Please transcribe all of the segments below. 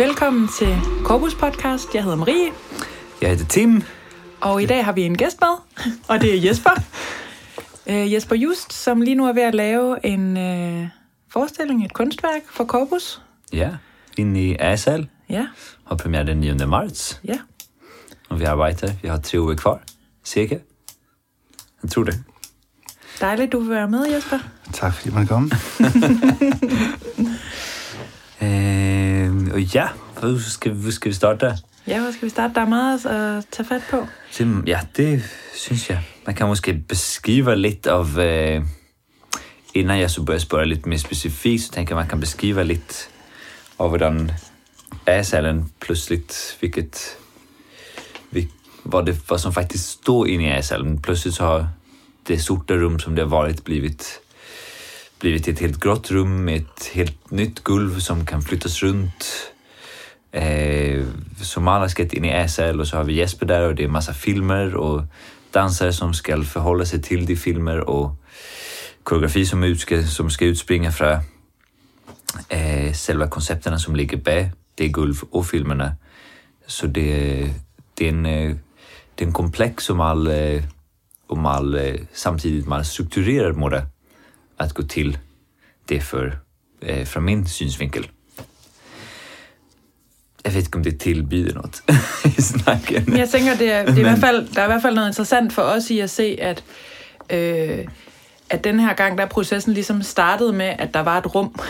Velkommen til Corpus Podcast. Jeg hedder Marie, Jeg hedder Tim. og i dag har vi en gæst med, og det er Jesper. Uh, Jesper Just, som lige nu er ved at lave en uh, forestilling, et kunstværk for Corpus. Ja, inde i Asal. Ja, Har premiär den 9 marts. ja. Och vi arbetar. Vi har tre uger kvar, cirka. Jeg tror det. Dejligt, du vil være med, Jesper. Tak fordi man kom. Eh, og ja, hvor skal, hvor skal vi starte? Ja, hvor skal vi starte? Der er meget at tage fat på. Tim, ja, det synes jeg. Man kan måske beskrive lidt af... Eh, innan jeg så börjar spørge lidt mere specifikt, så tænker jeg, man kan beskrive lidt af, hvordan Asalen plötsligt, hvilket, vil- vad, det, vad som faktiskt står inne i Asalen. Plötsligt så har det sorta rum som det har varit blivit blivit ett helt grått rum med ett helt nytt golv som kan flyttas runt. Eh, som alla ska in i SL och så har vi Jesper där och det är massa filmer och dansare som ska förhålla sig till de filmer och koreografi som, utska, som ska utspringa från eh, själva koncepterna som ligger bag det golv och filmerna. Så det, det, är en, eh, det är en komplex eh, om all, om all samtidigt man strukturerad måde att gå till det för, eh, från min synsvinkel. Jeg ved ikke, om det tilbyder noget i snakken. Men jeg tænker, det er, det er i Men- hvert fald, der er i hvert fald noget interessant for os i at se, at, øh, at den her gang, der er processen ligesom startede med, at der var et rum.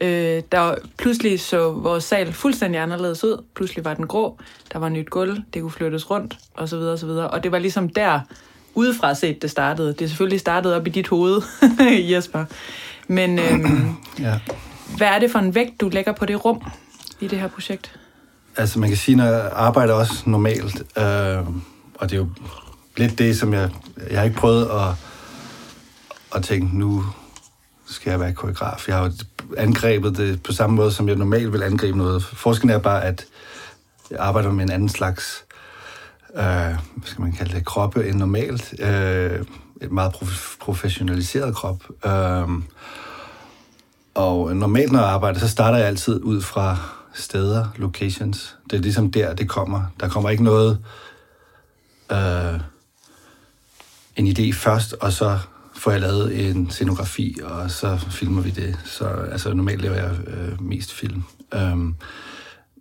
Øh, der pludselig så vores sal fuldstændig anderledes ud. Pludselig var den grå, der var nyt gulv, det kunne flyttes rundt, og så videre, og så videre. Og det var ligesom der, udefra set, det startede. Det er selvfølgelig startet op i dit hoved, Jesper. Men øhm, Ja. hvad er det for en vægt, du lægger på det rum i det her projekt? Altså man kan sige, når jeg arbejder også normalt, øh, og det er jo lidt det, som jeg... Jeg har ikke prøvet at, at tænke, nu skal jeg være koreograf. Jeg har jo angrebet det på samme måde, som jeg normalt vil angribe noget. Forskellen er bare, at jeg arbejder med en anden slags, øh, hvad skal man kalde det, kroppe end normalt. Øh, et meget prof- professionaliseret krop. Øh, og normalt, når jeg arbejder, så starter jeg altid ud fra steder, locations. Det er ligesom der, det kommer. Der kommer ikke noget, øh, en idé først, og så får jeg lavet en scenografi, og så filmer vi det. Så altså, normalt laver jeg øh, mest film. Øhm,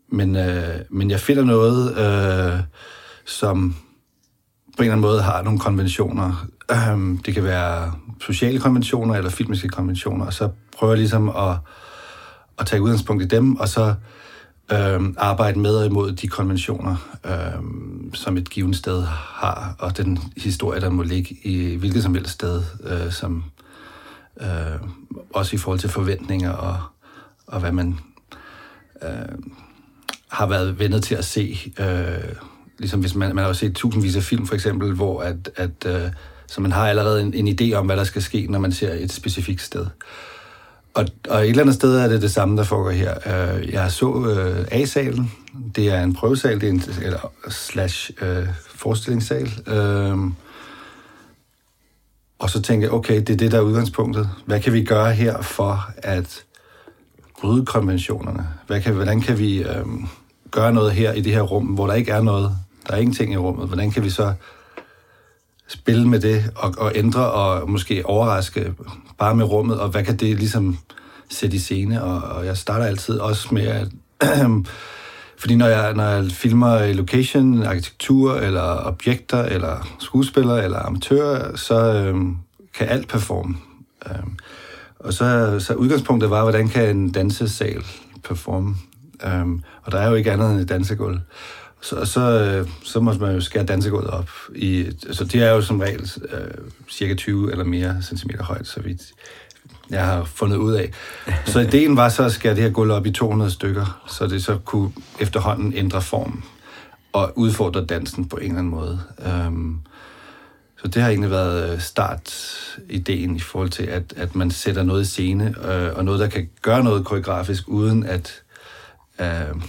men, øh, men jeg finder noget, øh, som på en eller anden måde har nogle konventioner. Øhm, det kan være sociale konventioner eller filmiske konventioner, og så prøver jeg ligesom at, at tage udgangspunkt i dem, og så øhm, arbejde med og imod de konventioner, øhm, som et givet sted har, og den historie, der må ligge i hvilket som helst sted, øh, som øh, også i forhold til forventninger og, og hvad man øh, har været vendet til at se. Øh, ligesom hvis man, man har jo set tusindvis af film for eksempel, hvor at, at øh, så man har allerede en, en idé om, hvad der skal ske, når man ser et specifikt sted. Og, og et eller andet sted er det det samme, der foregår her. Øh, Jeg så øh, A-salen. Det er en prøvesal, det er en eller, slash øh, forestillingssal. Øh, og så tænkte jeg, okay, det er det, der er udgangspunktet. Hvad kan vi gøre her for at bryde konventionerne? Hvad kan, hvordan kan vi øh, gøre noget her i det her rum, hvor der ikke er noget? Der er ingenting i rummet. Hvordan kan vi så spille med det og, og ændre og måske overraske bare med rummet, og hvad kan det ligesom sætte i scene? Og, og jeg starter altid også med at... fordi når jeg, når jeg filmer location, arkitektur, eller objekter, eller skuespillere, eller amatører, så øhm, kan alt performe. Øhm, og så, så udgangspunktet var, hvordan kan en dansesal performe? Øhm, og der er jo ikke andet end et dansegulv. Så, så, øh, så må man jo skære dansegulvet op. I, altså det er jo som regel øh, cirka 20 eller mere centimeter højt, så vidt jeg har fundet ud af. Så ideen var så at skære det her gulv op i 200 stykker, så det så kunne efterhånden ændre form og udfordre dansen på en eller anden måde. Øhm, så det har egentlig været øh, startideen i forhold til, at, at man sætter noget i scene, øh, og noget, der kan gøre noget koreografisk, uden at øh,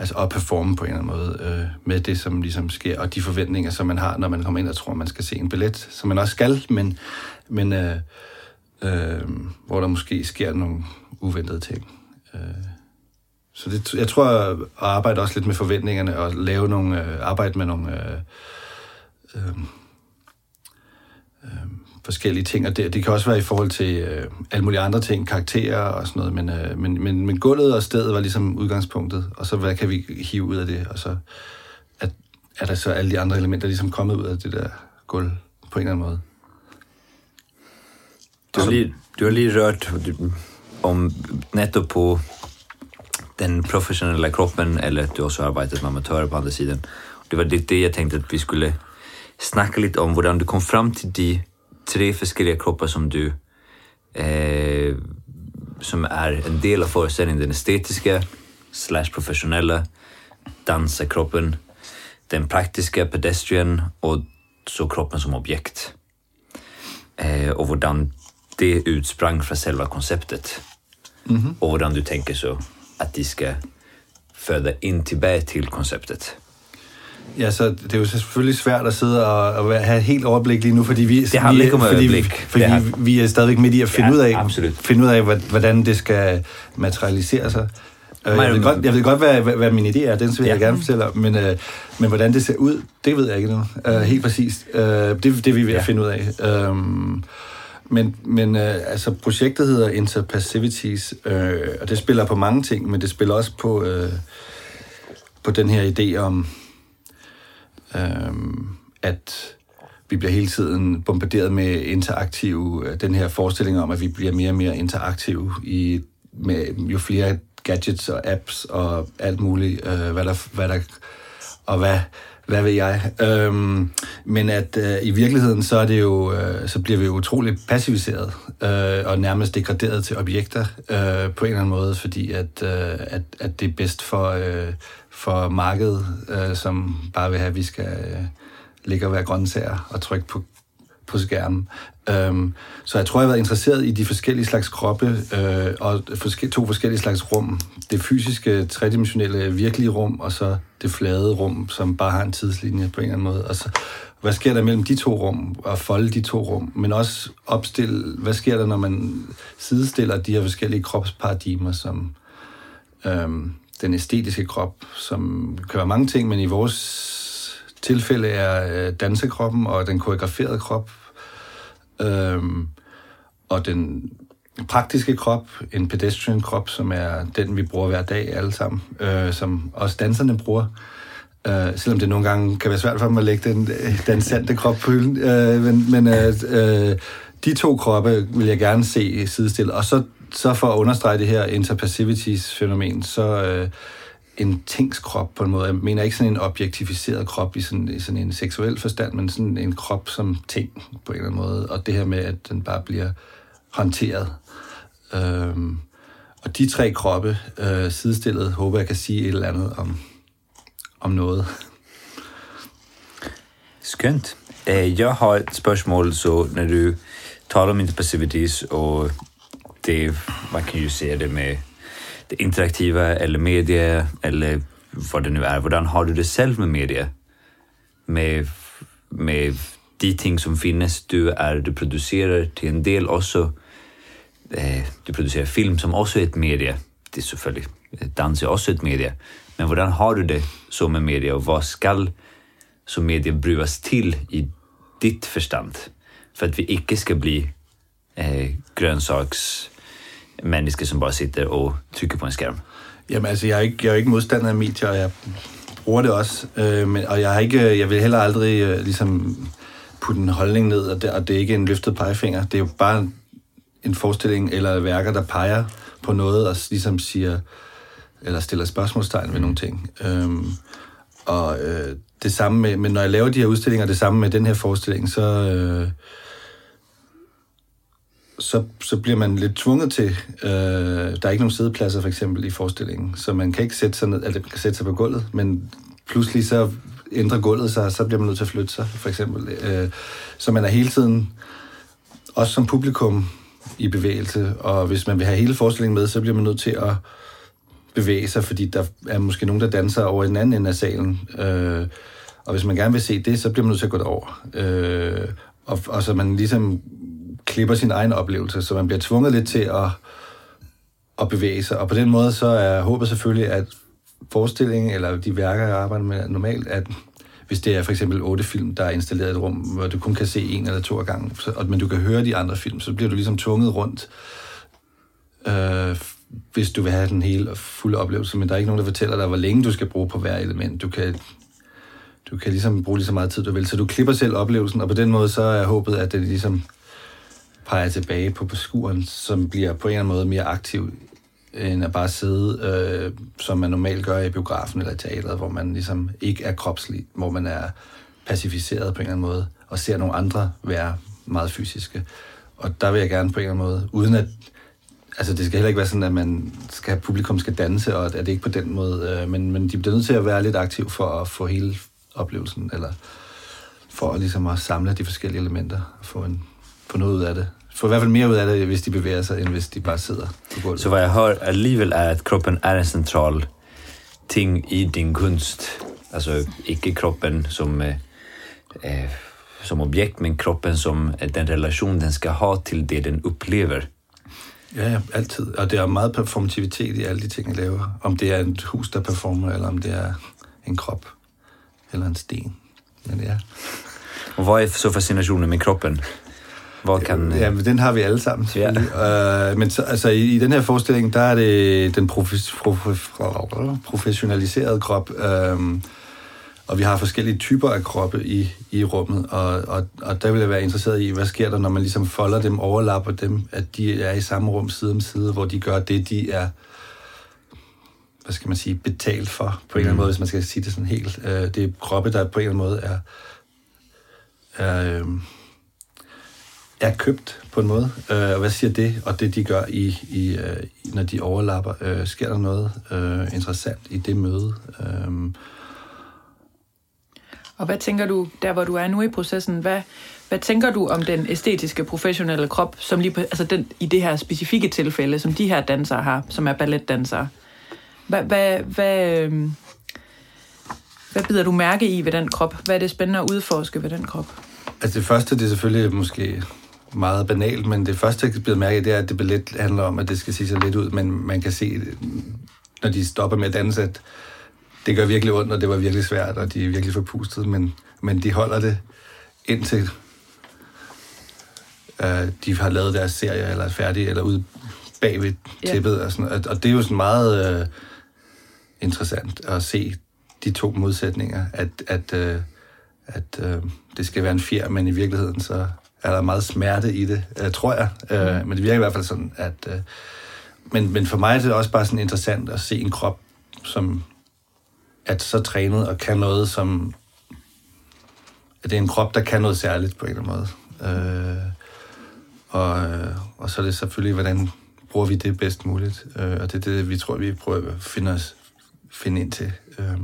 altså at performe på en eller anden måde øh, med det, som ligesom sker, og de forventninger, som man har, når man kommer ind og tror, man skal se en billet, som man også skal, men, men øh, øh, hvor der måske sker nogle uventede ting. Øh, så det, jeg tror at arbejde også lidt med forventningerne og lave nogle, øh, arbejde med nogle øh, øh, øh, forskellige ting, og det, det kan også være i forhold til øh, alle mulige andre ting, karakterer og sådan noget, men, øh, men, men, men gulvet og stedet var ligesom udgangspunktet, og så hvad kan vi hive ud af det, og så at, er der så alle de andre elementer ligesom kommet ud af det der gulv på en eller anden måde. Du har lige, du har lige rørt om netop på den professionella kroppen eller du har arbetat med amatörer på andra sidan. Det var lite det jag tänkte att vi skulle snacka lite om, hur du kom fram till de tre olika kroppar som du eh, som är en del av föreställningen, den estetiska slash professionella dansarkroppen, den praktiska pedestrian och så kroppen som objekt. Eh, och hur det utsprang från själva konceptet. Mm -hmm. Och hur du tänker så at de skal føre ind tilbage til konceptet. Ja, så det er jo selvfølgelig svært at sidde og, og have et helt overblik lige nu, fordi vi, det har vi, ikke fordi, øjeblik. fordi har... vi er stadigvæk midt i at finde, ja, ud af, absolut. finde ud af, hvordan det skal materialisere sig. Uh, jeg, ved godt, jeg ved godt, hvad, hvad, hvad min idé er, den vil ja. jeg gerne fortælle om, men, uh, men hvordan det ser ud, det ved jeg ikke nu. Uh, helt præcist. Uh, det, det er vi ved ja. at finde ud af. Uh, men, men øh, altså, projektet hedder Interpassivities, øh, og det spiller på mange ting, men det spiller også på, øh, på den her idé om, øh, at vi bliver hele tiden bombarderet med interaktive, øh, den her forestilling om, at vi bliver mere og mere interaktive i, med jo flere gadgets og apps og alt muligt, øh, hvad der, hvad der, og hvad, hvad ved jeg. Øhm, men at øh, i virkeligheden, så, er det jo, øh, så bliver vi jo utroligt passiviseret øh, og nærmest degraderet til objekter øh, på en eller anden måde, fordi at, øh, at, at det er bedst for, øh, for markedet, øh, som bare vil have, at vi skal øh, ligge og være grøntsager og trykke på på skærmen. Øhm, så jeg tror, jeg har været interesseret i de forskellige slags kroppe øh, og forske- to forskellige slags rum. Det fysiske, tredimensionelle, virkelige rum, og så det flade rum, som bare har en tidslinje på en eller anden måde. Og så, hvad sker der mellem de to rum, og folde de to rum, men også opstille, hvad sker der, når man sidestiller de her forskellige kropsparadigmer, som øhm, den æstetiske krop, som kan være mange ting, men i vores tilfælde er øh, dansekroppen og den koreograferede krop, øhm, og den praktiske krop, en pedestrian krop, som er den, vi bruger hver dag alle sammen, øh, som også danserne bruger. Øh, selvom det nogle gange kan være svært for dem at lægge den, øh, dansante krop på hylden. Øh, men men øh, øh, de to kroppe vil jeg gerne se sidestillet. Og så, så for at understrege det her interpassivities-fænomen, så... Øh, en tingskrop på en måde. Jeg mener ikke sådan en objektificeret krop i sådan, i sådan en seksuel forstand, men sådan en krop som ting på en eller anden måde. Og det her med, at den bare bliver håndteret. Øhm, og de tre kroppe øh, sidestillet, håber jeg kan sige et eller andet om, om noget. Skønt. Øh, jeg har et spørgsmål, så når du taler om interpassivities, og det, man kan ju se det med det interaktiva eller media eller vad det nu är. Hvordan har du det selv med media? Med, med de ting som finnes, du är, du producerar till en del också, eh, du producerar film som också är ett media. Det är selvfølgelig, eh, dans är också ett media. Men hvordan har du det så med media och vad skall som media brukas till i ditt förstand? För att vi ikke ska bli Øh, eh, grønsaksmenneske, som bare sitter og trykker på en skærm? Jamen altså, jeg er ikke, jeg er ikke modstander af medier, og jeg bruger det også. Øh, men, og jeg, har ikke, jeg vil heller aldrig øh, ligesom putte en holdning ned, og det, og det er ikke en løftet pegefinger. Det er jo bare en forestilling eller værker, der peger på noget og ligesom siger, eller stiller spørgsmålstegn ved nogle ting. Øhm, og øh, det samme med, men når jeg laver de her udstillinger, det samme med den her forestilling, så, øh, så, så bliver man lidt tvunget til, øh, der er ikke nogen sædepladser for eksempel i forestillingen, så man kan ikke sætte sig, ned, altså, kan sætte sig på gulvet, men pludselig så ændrer gulvet sig, så bliver man nødt til at flytte sig, for eksempel. Øh, så man er hele tiden, også som publikum, i bevægelse, og hvis man vil have hele forestillingen med, så bliver man nødt til at bevæge sig, fordi der er måske nogen, der danser over i den anden ende af salen. Øh, og hvis man gerne vil se det, så bliver man nødt til at gå derover. Øh, og, og så man ligesom klipper sin egen oplevelse, så man bliver tvunget lidt til at, at bevæge sig. Og på den måde så er håbet selvfølgelig, at forestillingen eller de værker, jeg arbejder med normalt, at hvis det er for eksempel otte film, der er installeret i et rum, hvor du kun kan se en eller to af gangen, så, men du kan høre de andre film, så bliver du ligesom tvunget rundt, øh, hvis du vil have den hele fulde oplevelse, men der er ikke nogen, der fortæller dig, hvor længe du skal bruge på hver element. Du kan, du kan ligesom bruge lige så meget tid, du vil, så du klipper selv oplevelsen, og på den måde så er håbet, at det ligesom peger tilbage på beskueren, som bliver på en eller anden måde mere aktiv, end at bare sidde, øh, som man normalt gør i biografen eller i teateret, hvor man ligesom ikke er kropslig, hvor man er pacificeret på en eller anden måde, og ser nogle andre være meget fysiske. Og der vil jeg gerne på en eller anden måde, uden at altså det skal heller ikke være sådan, at man skal, publikum skal danse, og at det ikke på den måde, øh, men, men de bliver nødt til at være lidt aktiv for at få hele oplevelsen, eller for at, ligesom at samle de forskellige elementer og få, en, få noget ud af det. Få i hvert fald mere ud af det, hvis de bevæger sig, end hvis de bare sidder på gulvet. Så hvad jeg hör alligevel er, at kroppen er en central ting i din kunst. Altså ikke kroppen som, øh, øh, som objekt, men kroppen som øh, den relation, den skal have til det, den oplever. Ja, ja, altid. Og der er meget performativitet i alle de ting, jeg laver. Om det er et hus, der performer, eller om det er en krop, eller en sten. Men ja. Og hvad er så fascinationen med kroppen? Hvor kan... Ja, men den har vi alle sammen. Ja. Uh, men så, altså, i, i den her forestilling, der er det den profes, prof, professionaliserede krop, um, og vi har forskellige typer af kroppe i, i rummet, og, og, og der vil jeg være interesseret i, hvad sker der, når man ligesom folder dem, overlapper dem, at de er i samme rum side om side, hvor de gør det, de er hvad skal man sige, betalt for, på en mm. eller anden måde, hvis man skal sige det sådan helt. Uh, det er kroppe, der på en eller anden måde er, er, uh, er købt på en måde. Uh, og hvad siger det, og det de gør, i, i, uh, når de overlapper? Uh, sker der noget uh, interessant i det møde? Uh, og hvad tænker du, der hvor du er nu i processen, hvad, hvad tænker du om den æstetiske, professionelle krop, som lige, altså den, i det her specifikke tilfælde, som de her dansere har, som er balletdansere? Hvad, hvad, hvad, øhm, hvad bider du mærke i ved den krop? Hvad er det spændende at udforske ved den krop? Altså det første, det er selvfølgelig måske meget banalt, men det første, jeg bider mærke det er, at det ballet handler om, at det skal se så lidt ud, men man kan se, når de stopper med at danse, at det gør virkelig ondt, og det var virkelig svært, og de er virkelig forpustet, men, men de holder det indtil uh, de har lavet deres serie, eller er færdige, eller ude bagved tippet. Yeah. Og, sådan, og, og det er jo sådan meget uh, interessant at se de to modsætninger, at, at, uh, at uh, det skal være en fjer, men i virkeligheden så er der meget smerte i det, uh, tror jeg. Uh, mm. Men det virker i hvert fald sådan, at... Uh, men, men for mig er det også bare sådan interessant at se en krop, som at så trænet og kan noget, som... At det er en krop, der kan noget særligt på en eller anden måde. Øh, og, og så er det selvfølgelig, hvordan bruger vi det bedst muligt. Øh, og det er det, vi tror, vi prøver at finde, os, finde ind til øh,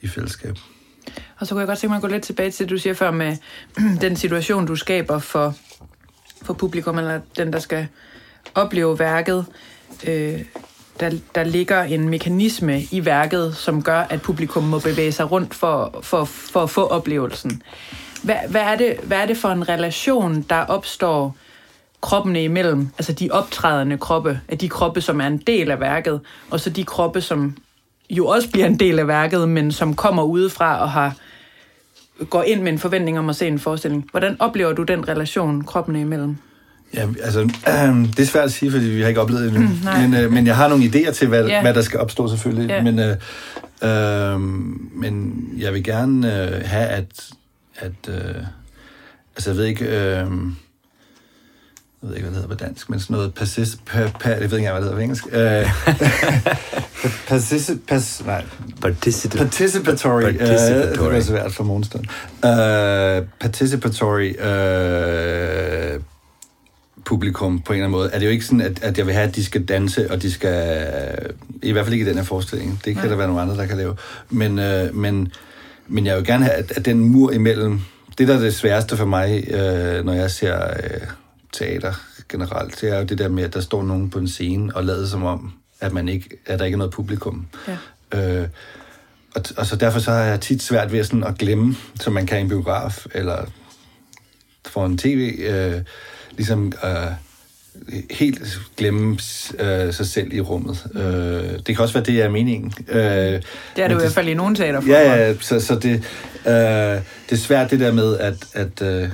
i fællesskab. Og så kunne jeg godt tænke mig at gå lidt tilbage til det, du siger før med den situation, du skaber for, for publikum, eller den, der skal opleve værket. Øh, der, der ligger en mekanisme i værket, som gør, at publikum må bevæge sig rundt for, for, for at få oplevelsen. Hvad, hvad, er det, hvad er det for en relation, der opstår kroppene imellem, altså de optrædende kroppe, af de kroppe, som er en del af værket, og så de kroppe, som jo også bliver en del af værket, men som kommer udefra og har går ind med en forventning om at se en forestilling. Hvordan oplever du den relation kroppene imellem? Ja, altså, øh, det er svært at sige, fordi vi har ikke oplevet det endnu. Mm, men, øh, men jeg har nogle idéer til, hvad, yeah. hvad der skal opstå selvfølgelig. Yeah. Men, øh, øh, men jeg vil gerne øh, have, at... at øh, altså, jeg ved ikke... Øh, jeg ved ikke, hvad det hedder på dansk, men sådan noget passis, pa, pa, jeg ved ikke engang, hvad det hedder på engelsk. Passis, pas, nej. Particip- participatory. Participatory. Uh, det er svært for morgenstunden. Uh, participatory uh, publikum på en eller anden måde. Er det jo ikke sådan, at, at jeg vil have, at de skal danse, og de skal... I hvert fald ikke i den her forestilling. Det kan ja. der være nogle andre, der kan lave. Men, øh, men, men jeg vil gerne have, at, at den mur imellem... Det, der er det sværeste for mig, øh, når jeg ser øh, teater generelt, det er jo det der med, at der står nogen på en scene og lader som om, at, man ikke, at der ikke er noget publikum. Ja. Øh, og, og så derfor så har jeg tit svært ved sådan at glemme, som man kan i en biograf, eller for en tv... Øh, ligesom øh, helt glemme øh, sig selv i rummet. Øh, det kan også være, det er meningen. Øh, det er det jo i hvert fald i nogle teater. Ja, ja, så, så det, øh, det er svært det der med, at, at øh,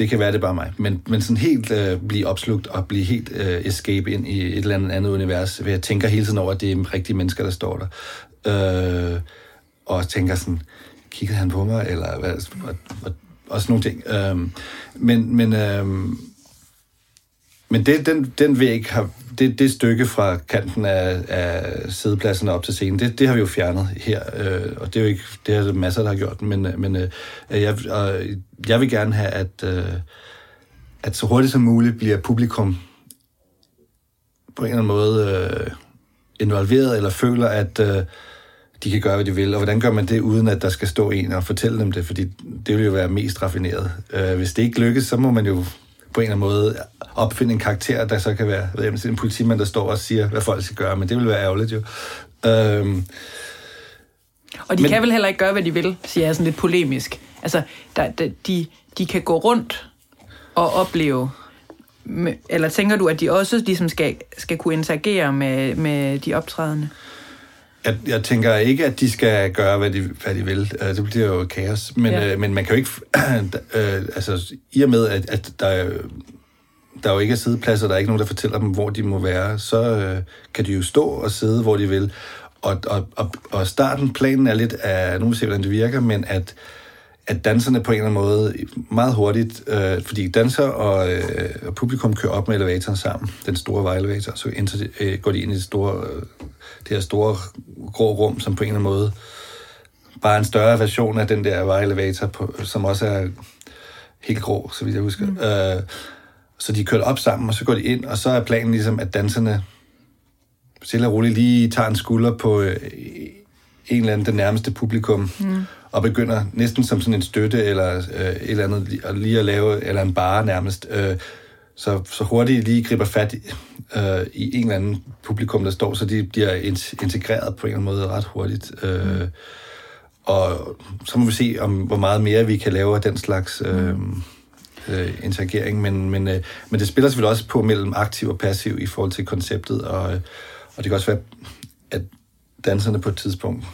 det kan være, det er bare mig, men, men sådan helt øh, blive opslugt og blive helt øh, escape ind i et eller andet andet univers, hvor jeg tænker hele tiden over, at det er rigtige mennesker, der står der. Øh, og tænker sådan, kiggede han på mig, eller hvad, og, og, og sådan nogle ting. Øh, men men øh, men det, den, den væg har, det, det stykke fra kanten af, af sædepladsen op til scenen, det, det har vi jo fjernet her, øh, og det er jo ikke, det er masser, der har gjort, men, øh, men øh, jeg, øh, jeg vil gerne have, at, øh, at så hurtigt som muligt bliver publikum på en eller anden måde øh, involveret, eller føler, at øh, de kan gøre, hvad de vil. Og hvordan gør man det, uden at der skal stå en og fortælle dem det? Fordi det vil jo være mest raffineret. Øh, hvis det ikke lykkes, så må man jo på en eller anden måde opfinde en karakter, der så kan være ved jeg, en politimand, der står og siger, hvad folk skal gøre, men det vil være ærgerligt jo. Øhm, og de men, kan vel heller ikke gøre, hvad de vil, siger jeg sådan lidt polemisk. Altså, der, der, de, de kan gå rundt og opleve, eller tænker du, at de også ligesom skal, skal kunne interagere med, med de optrædende? Jeg, jeg tænker ikke, at de skal gøre, hvad de, hvad de vil. Uh, det bliver jo kaos. Men, ja. uh, men man kan jo ikke... uh, altså, i og med, at, at der, der jo ikke er sidepladser, der er ikke nogen, der fortæller dem, hvor de må være, så uh, kan de jo stå og sidde, hvor de vil. Og, og, og, og starten, planen er lidt af... Nu må vi se, hvordan det virker, men at at danserne på en eller anden måde meget hurtigt, øh, fordi danser og, øh, og publikum kører op med elevatoren sammen, den store vejelevator, så inter, øh, går de ind i det store, øh, det her store grå rum, som på en eller anden måde bare en større version af den der vejelevator, på, som også er helt grå, så vidt jeg husker. Mm. Øh, så de kører op sammen, og så går de ind, og så er planen ligesom, at danserne stille og roligt lige tager en skulder på øh, en eller anden, den nærmeste publikum, mm og begynder næsten som sådan en støtte eller øh, et eller andet, lige at lave, eller en bare nærmest, øh, så, så hurtigt lige griber fat i, øh, i en eller anden publikum, der står, så de bliver integreret på en eller anden måde ret hurtigt. Øh. Og så må vi se, om hvor meget mere vi kan lave af den slags øh, øh, interagering, men, men, øh, men det spiller selvfølgelig også på mellem aktiv og passiv i forhold til konceptet, og, og det kan også være, at danserne på et tidspunkt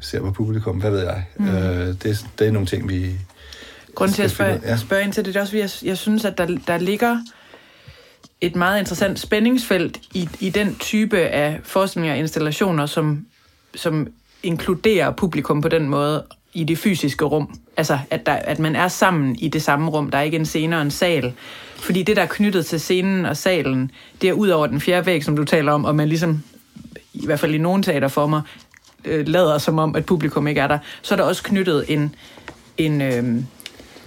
ser på publikum, hvad ved jeg. Mm. Øh, det, det er nogle ting, vi... Grunden til at spørge, ja. spørge ind til det, det er også, at jeg, jeg synes, at der, der ligger et meget interessant spændingsfelt i, i den type af forestillinger og installationer, som, som inkluderer publikum på den måde i det fysiske rum. Altså, at, der, at man er sammen i det samme rum. Der er ikke en scene og en sal. Fordi det, der er knyttet til scenen og salen, det er ud over den fjerde væg, som du taler om, og man ligesom, i hvert fald i nogle teaterformer, øh, lader som om, at publikum ikke er der, så er der også knyttet en... en øh,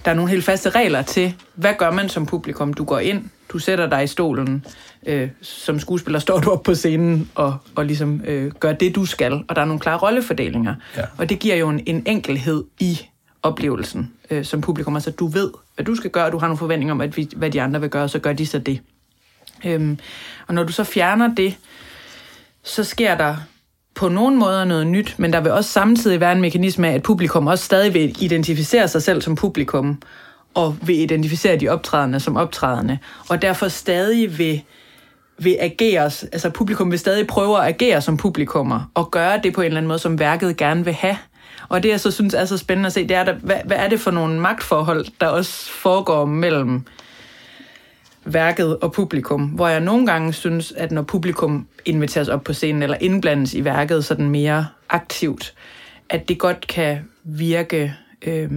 der er nogle helt faste regler til, hvad gør man som publikum? Du går ind, du sætter dig i stolen, øh, som skuespiller står du op på scenen og, og ligesom øh, gør det, du skal, og der er nogle klare rollefordelinger. Ja. Og det giver jo en, en enkelhed i oplevelsen øh, som publikum. Altså, du ved, hvad du skal gøre, og du har nogle forventninger om, at vi, hvad de andre vil gøre, så gør de så det. Øhm, og når du så fjerner det, så sker der på nogen måder noget nyt, men der vil også samtidig være en mekanisme af, at publikum også stadig vil identificere sig selv som publikum, og vil identificere de optrædende som optrædende, og derfor stadig vil, vil agere, altså publikum vil stadig prøve at agere som publikummer, og gøre det på en eller anden måde, som værket gerne vil have. Og det, jeg så synes er så spændende at se, det er, der, hvad, hvad er det for nogle magtforhold, der også foregår mellem værket og publikum, hvor jeg nogle gange synes, at når publikum inviteres op på scenen eller indblandes i værket sådan mere aktivt, at det godt kan virke øh,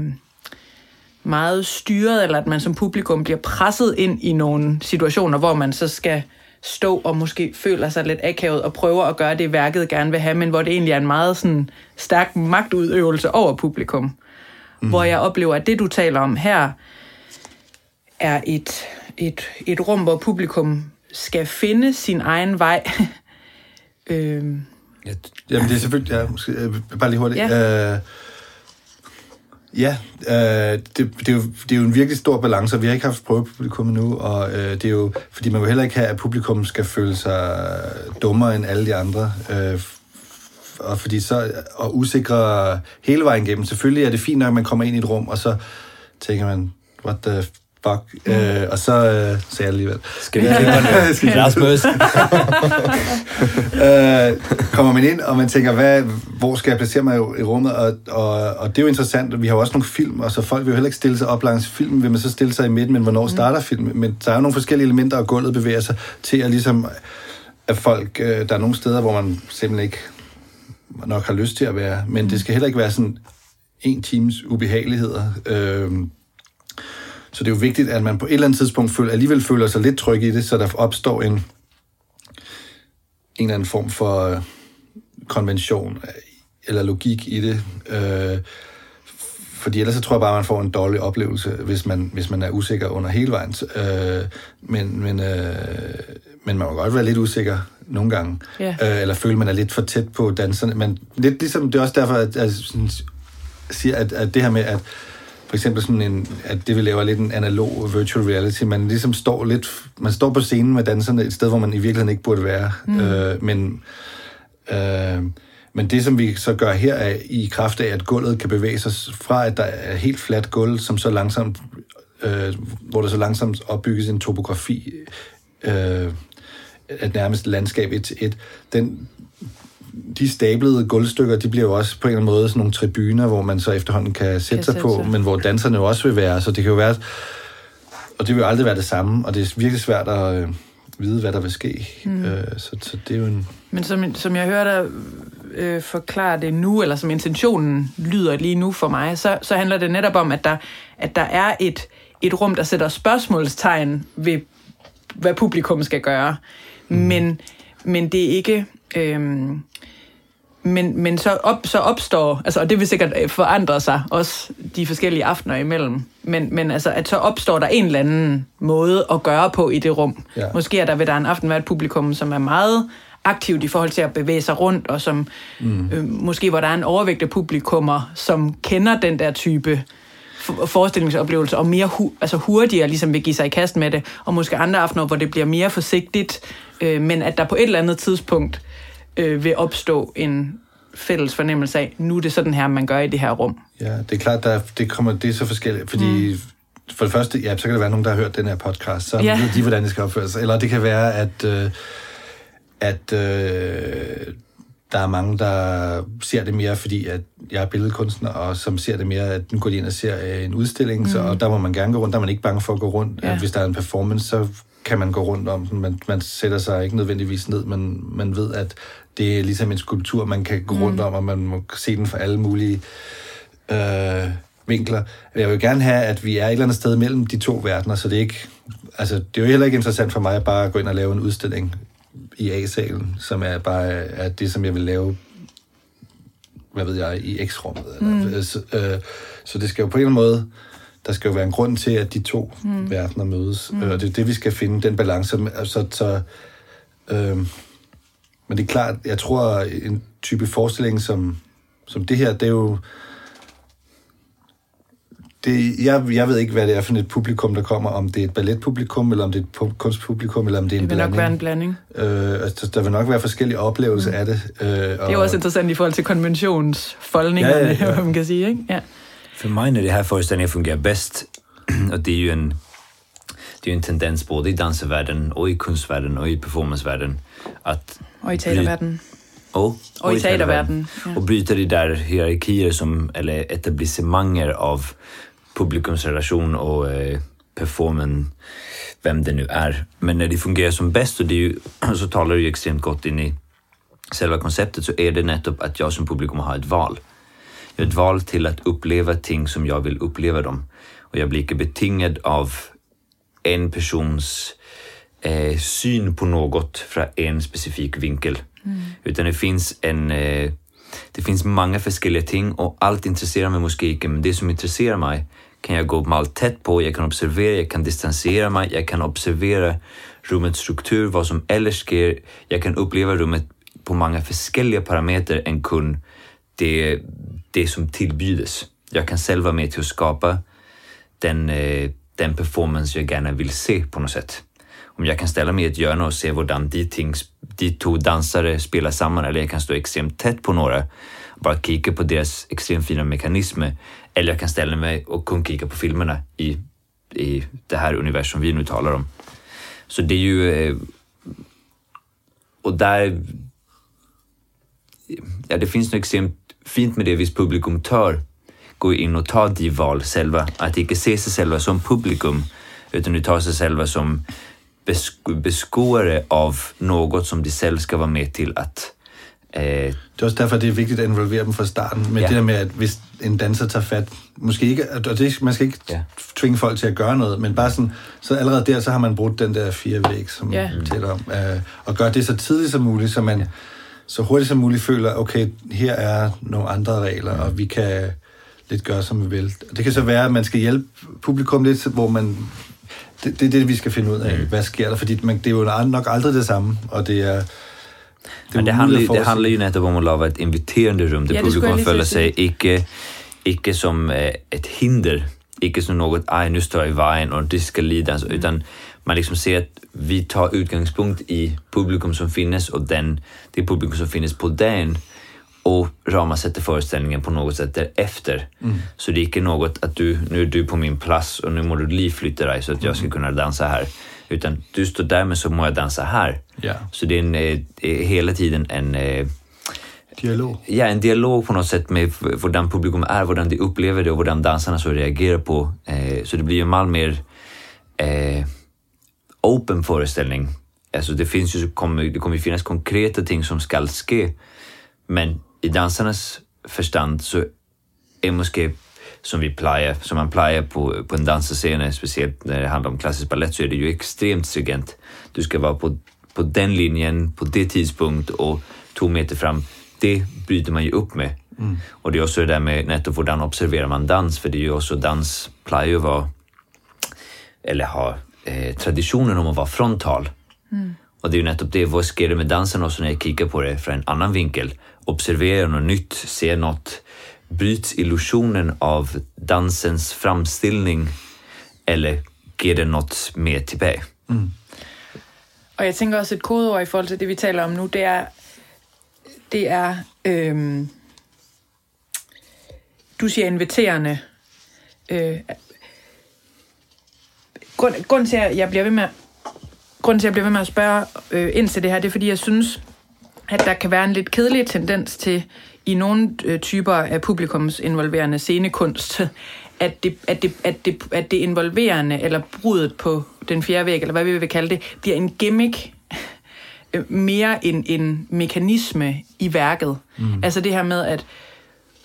meget styret, eller at man som publikum bliver presset ind i nogle situationer, hvor man så skal stå og måske føler sig lidt akavet og prøver at gøre det, værket gerne vil have, men hvor det egentlig er en meget sådan, stærk magtudøvelse over publikum. Mm. Hvor jeg oplever, at det, du taler om her, er et et, et rum, hvor publikum skal finde sin egen vej. øhm. ja, jamen det er selvfølgelig, ja, måske, øh, bare lige hurtigt. Ja. Øh, Ja, øh, det, det, er jo, det er jo en virkelig stor balance, og vi har ikke haft prøvepublikum endnu, og øh, det er jo, fordi man vil heller ikke have, at publikum skal føle sig dummere end alle de andre, øh, og fordi så, og usikre hele vejen igennem. Selvfølgelig er det fint nok, at man kommer ind i et rum, og så tænker man, what the fuck. Øh, og så øh, sagde jeg alligevel. Skal vi klippe Skal vi- Rasmus? øh, kommer man ind, og man tænker, hvad, hvor skal jeg placere mig i, rummet? Og, og, og det er jo interessant. Vi har jo også nogle film, og så folk vil jo heller ikke stille sig op langs filmen. Vil man så stille sig i midten, men hvornår starter filmen? Men der er jo nogle forskellige elementer, og gulvet bevæger sig til at ligesom, at folk, øh, der er nogle steder, hvor man simpelthen ikke nok har lyst til at være. Men det skal heller ikke være sådan en times ubehageligheder. Øh, så det er jo vigtigt, at man på et eller andet tidspunkt føler, alligevel føler sig lidt tryg i det, så der opstår en, en eller anden form for øh, konvention øh, eller logik i det. Øh, fordi ellers så tror jeg bare, man får en dårlig oplevelse, hvis man, hvis man er usikker under hele vejen. Øh, men, men, øh, men man må godt være lidt usikker nogle gange. Ja. Øh, eller føle, man er lidt for tæt på danserne. Men lidt ligesom, det er også derfor, at jeg siger, at, at det her med, at for eksempel sådan en, at det vi laver er lidt en analog virtual reality. Man ligesom står lidt, man står på scenen med danserne et sted, hvor man i virkeligheden ikke burde være. Mm. Øh, men, øh, men det, som vi så gør her, er i kraft af, at gulvet kan bevæge sig fra, at der er helt fladt gulv, som så langsomt, øh, hvor der så langsomt opbygges en topografi, øh, at nærmest landskab et til et. Den, de stablede gulvstykker, de bliver jo også på en eller anden måde sådan nogle tribuner, hvor man så efterhånden kan sætte Kan sig sætte på, sig. men hvor danserne jo også vil være. Så det kan jo være, og det vil jo aldrig være det samme, og det er virkelig svært at øh, vide, hvad der vil ske. Mm. Øh, så, så det er jo en... Men som, som jeg hører dig øh, forklare det nu, eller som intentionen lyder lige nu for mig, så, så handler det netop om, at der, at der er et, et rum, der sætter spørgsmålstegn ved, hvad publikum skal gøre. Mm. Men, men det er ikke... Øh, men, men så, op, så opstår, altså, og det vil sikkert øh, forandre sig også de forskellige aftener imellem, men, men altså, at så opstår der en eller anden måde at gøre på i det rum. Ja. Måske er der ved der en aften være et publikum, som er meget aktivt i forhold til at bevæge sig rundt, og som mm. øh, måske hvor der er en overvægt af publikummer, som kender den der type for- forestillingsoplevelser, og mere hu- altså hurtigere ligesom vil give sig i kast med det, og måske andre aftener, hvor det bliver mere forsigtigt, øh, men at der på et eller andet tidspunkt øh, vil opstå en fælles fornemmelse af, nu er det sådan her, man gør i det her rum. Ja, det er klart, der, er- det, kommer, det er så forskelligt, fordi mm. for det første, ja, så kan der være nogen, der har hørt den her podcast, så Ja. ved de, hvordan det skal opføre sig. Eller det kan være, at, øh, at øh, der er mange, der ser det mere, fordi at jeg er billedkunstner, og som ser det mere, at nu går de ind og ser øh, en udstilling, mm. så, og der må man gerne gå rundt, der er man ikke bange for at gå rundt. Ja. Hvis der er en performance, så kan man gå rundt om den. Man, man sætter sig ikke nødvendigvis ned, men man ved, at det er ligesom en skulptur, man kan gå mm. rundt om, og man må se den fra alle mulige øh, vinkler. Jeg vil gerne have, at vi er et eller andet sted mellem de to verdener, så det er ikke... Altså, det er jo heller ikke interessant for mig at bare gå ind og lave en udstilling i A-salen, som er bare er det, som jeg vil lave hvad ved jeg, i X-rummet. Mm. Så, øh, så det skal jo på en eller anden måde, der skal jo være en grund til, at de to mm. verdener mødes. Mm. Og det er det, vi skal finde, den balance. Så, så, øh, men det er klart, jeg tror, en type forestilling som, som det her, det er jo... Det, jeg, jeg ved ikke, hvad det er for et publikum, der kommer. Om det er et balletpublikum, eller om det er et pu- kunstpublikum, eller om det er en Det vil nok blanding. være en blanding. Øh, altså, der vil nok være forskellige oplevelser mm. af det. Øh, Det er jo også interessant i forhold til konventionsfoldningerne, ja, ja. ja, man kan sige. Ikke? Ja. För mig när det här föreställningen fungerar bäst, och det är ju en, det är en tendens både i dansvärlden och i kunstvärlden och i performancevärlden att Og i teaterverdenen. och, Och i teatervärlden, ja. och bryta de där hierarkier som, eller etablissemanger av publikumsrelation och eh, performance, vem det nu är. Men när det fungerar som bäst, och det är ju, så talar det ju extremt gott in i själva konceptet, så är det nettopp att jag som publikum har ett val. Ett val till att uppleva ting som jag vill uppleva dem. Och jag blir inte betingad av en persons eh, syn på något från en specifik vinkel. Utan det finns en... Eh, det finns många olika ting och allt intresserar mig måske inte, men det som intresserar mig kan jag gå mal tätt på, jag kan observera, jag kan distansera mig, jag kan observera rummets struktur, vad som ellers sker, jag kan uppleva rummet på många olika parametrar än kun det, det som tillbydes. Jag kan själv vara med till att skapa den, øh, den performance jag gärna vill se på något sätt. Om jag kan ställa mig i ett hjörne och se hvordan de, ting, de två dansare spelar samman eller jag kan stå extremt tätt på några bara kika på deras extremt fina mekanismer eller jag kan ställa mig och kun kika på filmerna i i det här universum vi nu talar om. Så det är ju... Och där... Ja, det finns nog extremt fint med det hvis publikum tör gå in och ta de val själva. Att inte se sig själva som publikum, utan du tar sig själva som besk beskåare av något som de selv skal være med til at Øh, det er også derfor, det er vigtigt at involvere dem fra starten. Men ja. det der med, at hvis en danser tager fat, måske ikke, og det, man skal ikke ja. tvinge folk til at gøre noget, men bare sådan, så allerede der, så har man brugt den der fire væg, som ja. man taler om, øh, og gør det så tidligt som muligt, så man ja. Så hurtigt som muligt føler, okay, her er nogle andre regler, og vi kan lidt gøre, som vi vil. Det kan så være, at man skal hjælpe publikum lidt, hvor man det, det er det, vi skal finde ud af. Mm. Hvad sker der? Fordi man, det er jo nok aldrig det samme, og det er... Det, Men det handler, det handler jo netop om at lave et inviterende rum, der ja, publikum føler sig ikke, ikke som uh, et hinder, ikke som noget, ej, nu står jeg i vejen, og det skal lide, altså, mm. utan man liksom ser at vi tar udgangspunkt i publikum som findes, og den, det publikum som findes på dagen, och Rama sätter föreställningen på något sätt därefter. Mm. Så det är inte något att du, nu är du på min plats och nu må du livflytta dig så att jag ska mm. kunna dansa här. Utan du står där men så må jag dansa här. Yeah. Så det är, en, är eh, hela tiden en... Eh, dialog? Ja, en dialog på något sätt med hur publikum är, hur de upplever det och hur dansarna så reagerar på. Eh, så det blir ju en mer eh, open föreställning. Alltså det finns ju, kommer, det kommer finnas konkreta ting som ska ske, men i dansarnas förstand så är måske som vi plejer, som man plejer på, på en dansscen, speciellt när det handlar om klassisk ballett, så är det ju extremt stringent. Du ska vara på, på den linjen, på det tidspunkt och två meter fram. Det bryter man ju upp med. Mm. Och det är också det där med nettopp hur observerar man dans, för det är ju också dans plejer ju vara, eller ha eh, traditionen om att vara frontal. Mm. Och det är ju nettopp det, vad sker det med dansen också när jag kikar på det från en annan vinkel? observera något nytt, se något, bryts illusionen av dansens framställning eller ger det något mer tilbage? Mm. Og jeg tænker også et kodeord i forhold til det, vi taler om nu, det er, det er øhm, du siger inviterende. Øh, grund, grund til, at jeg bliver ved med grunden til, at jeg bliver ved med at spørge øh, ind til det her, det er, fordi jeg synes, at der kan være en lidt kedelig tendens til i nogle øh, typer af publikums involverende scenekunst, at det, at, det, at, det, at det involverende eller brudet på den fjerde væg, eller hvad vi vil kalde det, bliver en gimmick øh, mere end en mekanisme i værket. Mm. Altså det her med, at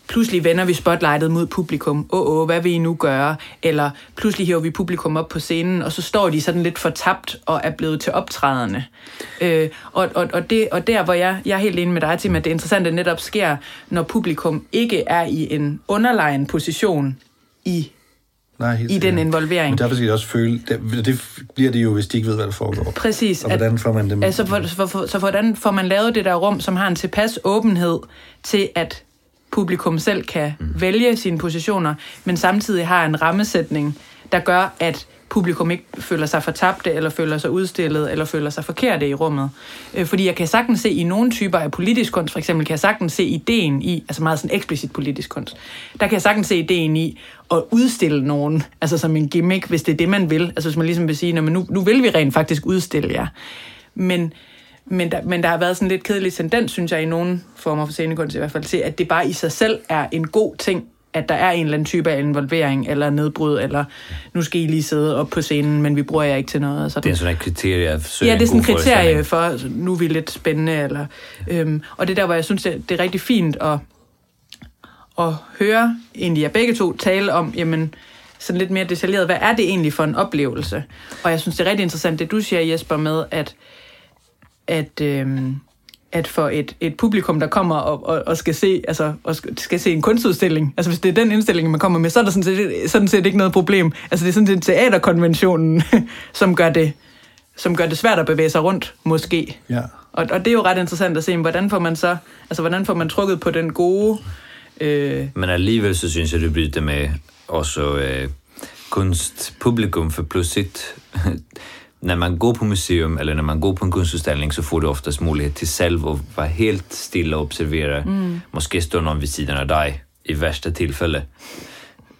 pludselig vender vi spotlightet mod publikum. Åh, åh, hvad vil I nu gøre? Eller pludselig hiver vi publikum op på scenen, og så står de sådan lidt fortabt og er blevet til optrædende. Øh, og, og, og, det, og der, hvor jeg, jeg er helt enig med dig, til, at det interessante netop sker, når publikum ikke er i en underlegen position i Nej, helt i den involvering. Men derfor skal de også føle, det, det bliver det jo, hvis de ikke ved, hvad der foregår. Præcis. Og hvordan får man det med? Altså, for, for, for, så hvordan får man lavet det der rum, som har en tilpas åbenhed til, at publikum selv kan mm. vælge sine positioner, men samtidig har en rammesætning, der gør, at publikum ikke føler sig fortabte, eller føler sig udstillet, eller føler sig forkerte i rummet. Øh, fordi jeg kan sagtens se i nogle typer af politisk kunst, for eksempel kan jeg sagtens se ideen i, altså meget sådan eksplicit politisk kunst, der kan jeg sagtens se ideen i at udstille nogen, altså som en gimmick, hvis det er det, man vil. Altså hvis man ligesom vil sige, nu, nu vil vi rent faktisk udstille jer. Men, men der, men der har været sådan lidt kedelig tendens, synes jeg, i nogle former for scenekunst i hvert fald, til, at det bare i sig selv er en god ting, at der er en eller anden type af involvering eller nedbrud, eller nu skal I lige sidde op på scenen, men vi bruger jer ikke til noget. Sådan. Det er sådan et kriterie Ja, det er sådan et kriterie for, nu er vi lidt spændende. Eller, øhm, og det der, hvor jeg synes, det, det er rigtig fint at, at høre egentlig jer begge to tale om, jamen, sådan lidt mere detaljeret, hvad er det egentlig for en oplevelse? Og jeg synes, det er rigtig interessant, det du siger, Jesper, med, at at, øh, at for et, et publikum, der kommer og, og, og skal se altså, og skal se en kunstudstilling, altså hvis det er den indstilling, man kommer med, så er der sådan set, sådan set ikke noget problem. Altså det er sådan set teaterkonventionen, som gør det, som gør det svært at bevæge sig rundt, måske. Ja. Og, og det er jo ret interessant at se, hvordan får man så, altså hvordan får man trukket på den gode... Øh... Men alligevel så synes jeg, det bryter med også øh, kunstpublikum, for pludselig när man går på museum eller när man går på en konstutställning så får du oftast möjlighet till själv att vara helt stilla och observera. Mm. Måske står någon vid sidan av dig i värsta tillfälle.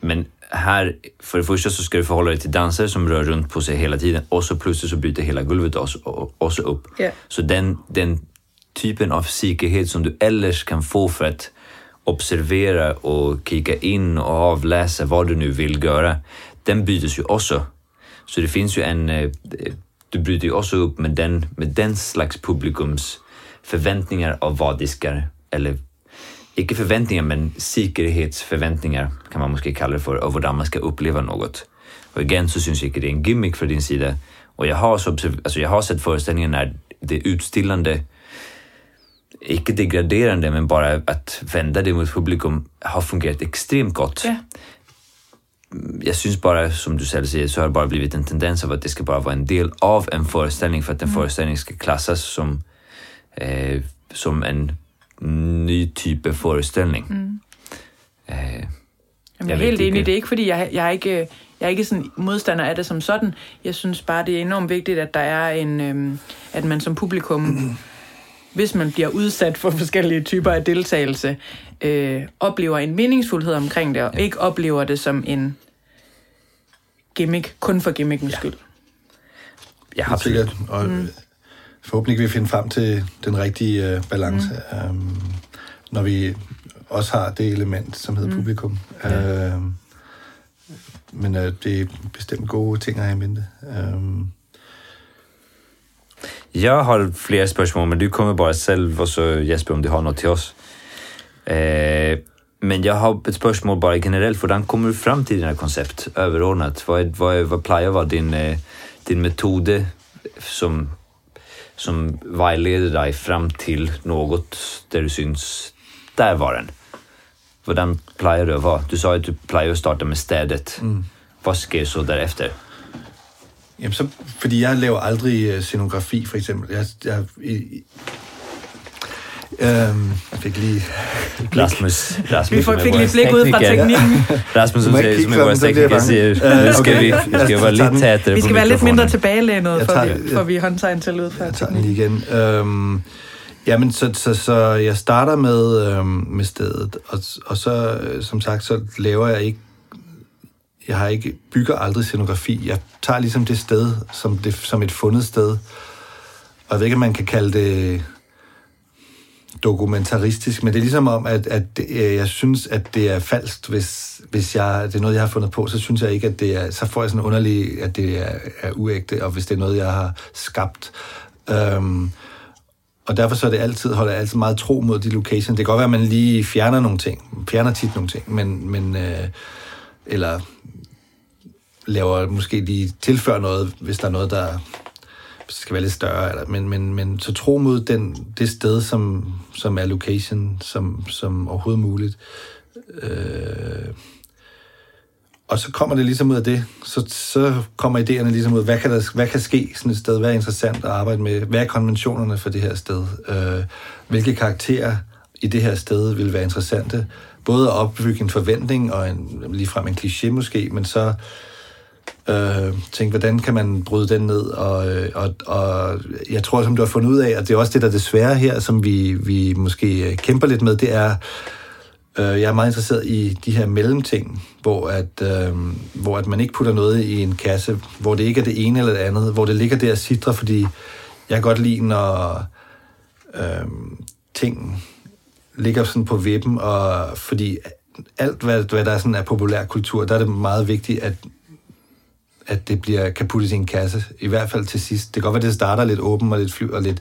Men här, för det första så ska du förhålla dig till dansare som rör runt på sig hela tiden och så plötsligt så bryter hela golvet också, också upp. Ja. Så den, den typen av säkerhet som du ellers kan få för att observera och kika in och avläsa vad du nu vill göra, den bytes ju också. Så det finns ju en, eh, du bryter ju också upp med den, med den slags publikums förväntningar av vad de ska, eller ikke forventninger, men sikkerhedsforventninger, kan man måske kalde det for, og hvordan man skal opleve noget. Og igen, så synes jeg ikke, det er en gimmick fra din side. Og jeg har også, alltså altså, jeg har sett forestillingen når det utstillende, ikke degraderende, men bare at vende det mot publikum har fungeret ekstremt godt. Yeah. Jeg synes bare, som du selv siger, så har det bare blivit en tendens av at det skal bare være en del av en forestilling, for at en forestilling skal klasses som, eh, som en ny type forestilling. Mm. Eh, Jamen, jeg er helt det enig. Det er ikke, fordi jeg, jeg er ikke, jeg er ikke sådan modstander af det som sådan. Jeg synes bare, det er enormt vigtigt, at der er en, øhm, at man som publikum, hvis man bliver udsat for forskellige typer af deltagelse, øh, oplever en meningsfuldhed omkring det, og ikke oplever det som en gimmick, kun for gimmickens skyld. ja, Helt absolut. sikkert. Og mm. forhåbentlig kan vi finde frem til den rigtige øh, balance, mm. øhm, når vi også har det element, som hedder mm. publikum. Ja. Øhm, men øh, det er bestemt gode ting at have i mente. Øhm, Jeg har flere spørgsmål, men du kommer bare selv, og så Jesper, om du har noget til os. Eh, men jeg har et spørgsmål bare generelt. Hvordan kommer du frem til dine koncept overordnet? Hvad, hvad, hvad plejer at være din, eh, din metode, som, som vejleder dig frem til noget, der du synes, der var den? Hvordan plejer du være? Du sagde, at du plejer at starte med stedet. Mm. Hvad sker så derefter? Jamen, så, fordi jeg laver aldrig øh, scenografi, for eksempel. Jeg, jeg, øhm, jeg fik lige... Rasmus, Rasmus Vi får- fik lige blik ud fra teknikken. Rasmus, Du som, er vores tekniker, jeg siger, nu skal vi, okay. vi skal Jeg være lidt tættere Vi skal være lidt mindre tilbagelænet, for, tager- vi, for vi håndtegn til ud fra Jeg tager den igen. Øhm, jamen, så, så, så jeg starter med, øhm, med stedet, og, og så, øh, som sagt, så laver jeg ikke jeg har ikke, bygger aldrig scenografi. Jeg tager ligesom det sted som, det, som et fundet sted. Og jeg ved ikke, om man kan kalde det dokumentaristisk, men det er ligesom om, at, at øh, jeg synes, at det er falsk, hvis, hvis jeg, det er noget, jeg har fundet på, så synes jeg ikke, at det er, så får jeg sådan underlig, at det er, er uægte, og hvis det er noget, jeg har skabt. Øhm, og derfor så er det altid, holder jeg altid meget tro mod de locations. Det kan godt være, at man lige fjerner nogle ting, fjerner tit nogle ting, men, men øh, eller laver måske lige tilfører noget, hvis der er noget, der skal være lidt større. Eller, men, men, men så tro mod den, det sted, som, som er location, som, som overhovedet muligt. Øh, og så kommer det ligesom ud af det. Så, så kommer idéerne ligesom ud. Hvad kan, der, hvad kan ske sådan et sted? Hvad er interessant at arbejde med? Hvad er konventionerne for det her sted? Øh, hvilke karakterer i det her sted vil være interessante? Både at opbygge en forventning og en, ligefrem en kliché måske, men så øh, tænke, hvordan kan man bryde den ned? Og, øh, og, og jeg tror, som du har fundet ud af, at det er også det, der er svære her, som vi, vi måske øh, kæmper lidt med, det er, øh, jeg er meget interesseret i de her mellemting, hvor, at, øh, hvor at man ikke putter noget i en kasse, hvor det ikke er det ene eller det andet, hvor det ligger der og sidder, fordi jeg kan godt lide, når øh, ting ligger sådan på vippen, og fordi alt, hvad, hvad der er, sådan er populær kultur, der er det meget vigtigt, at at det bliver, kan puttes i en kasse, i hvert fald til sidst. Det kan godt være, at det starter lidt åben og lidt fly og lidt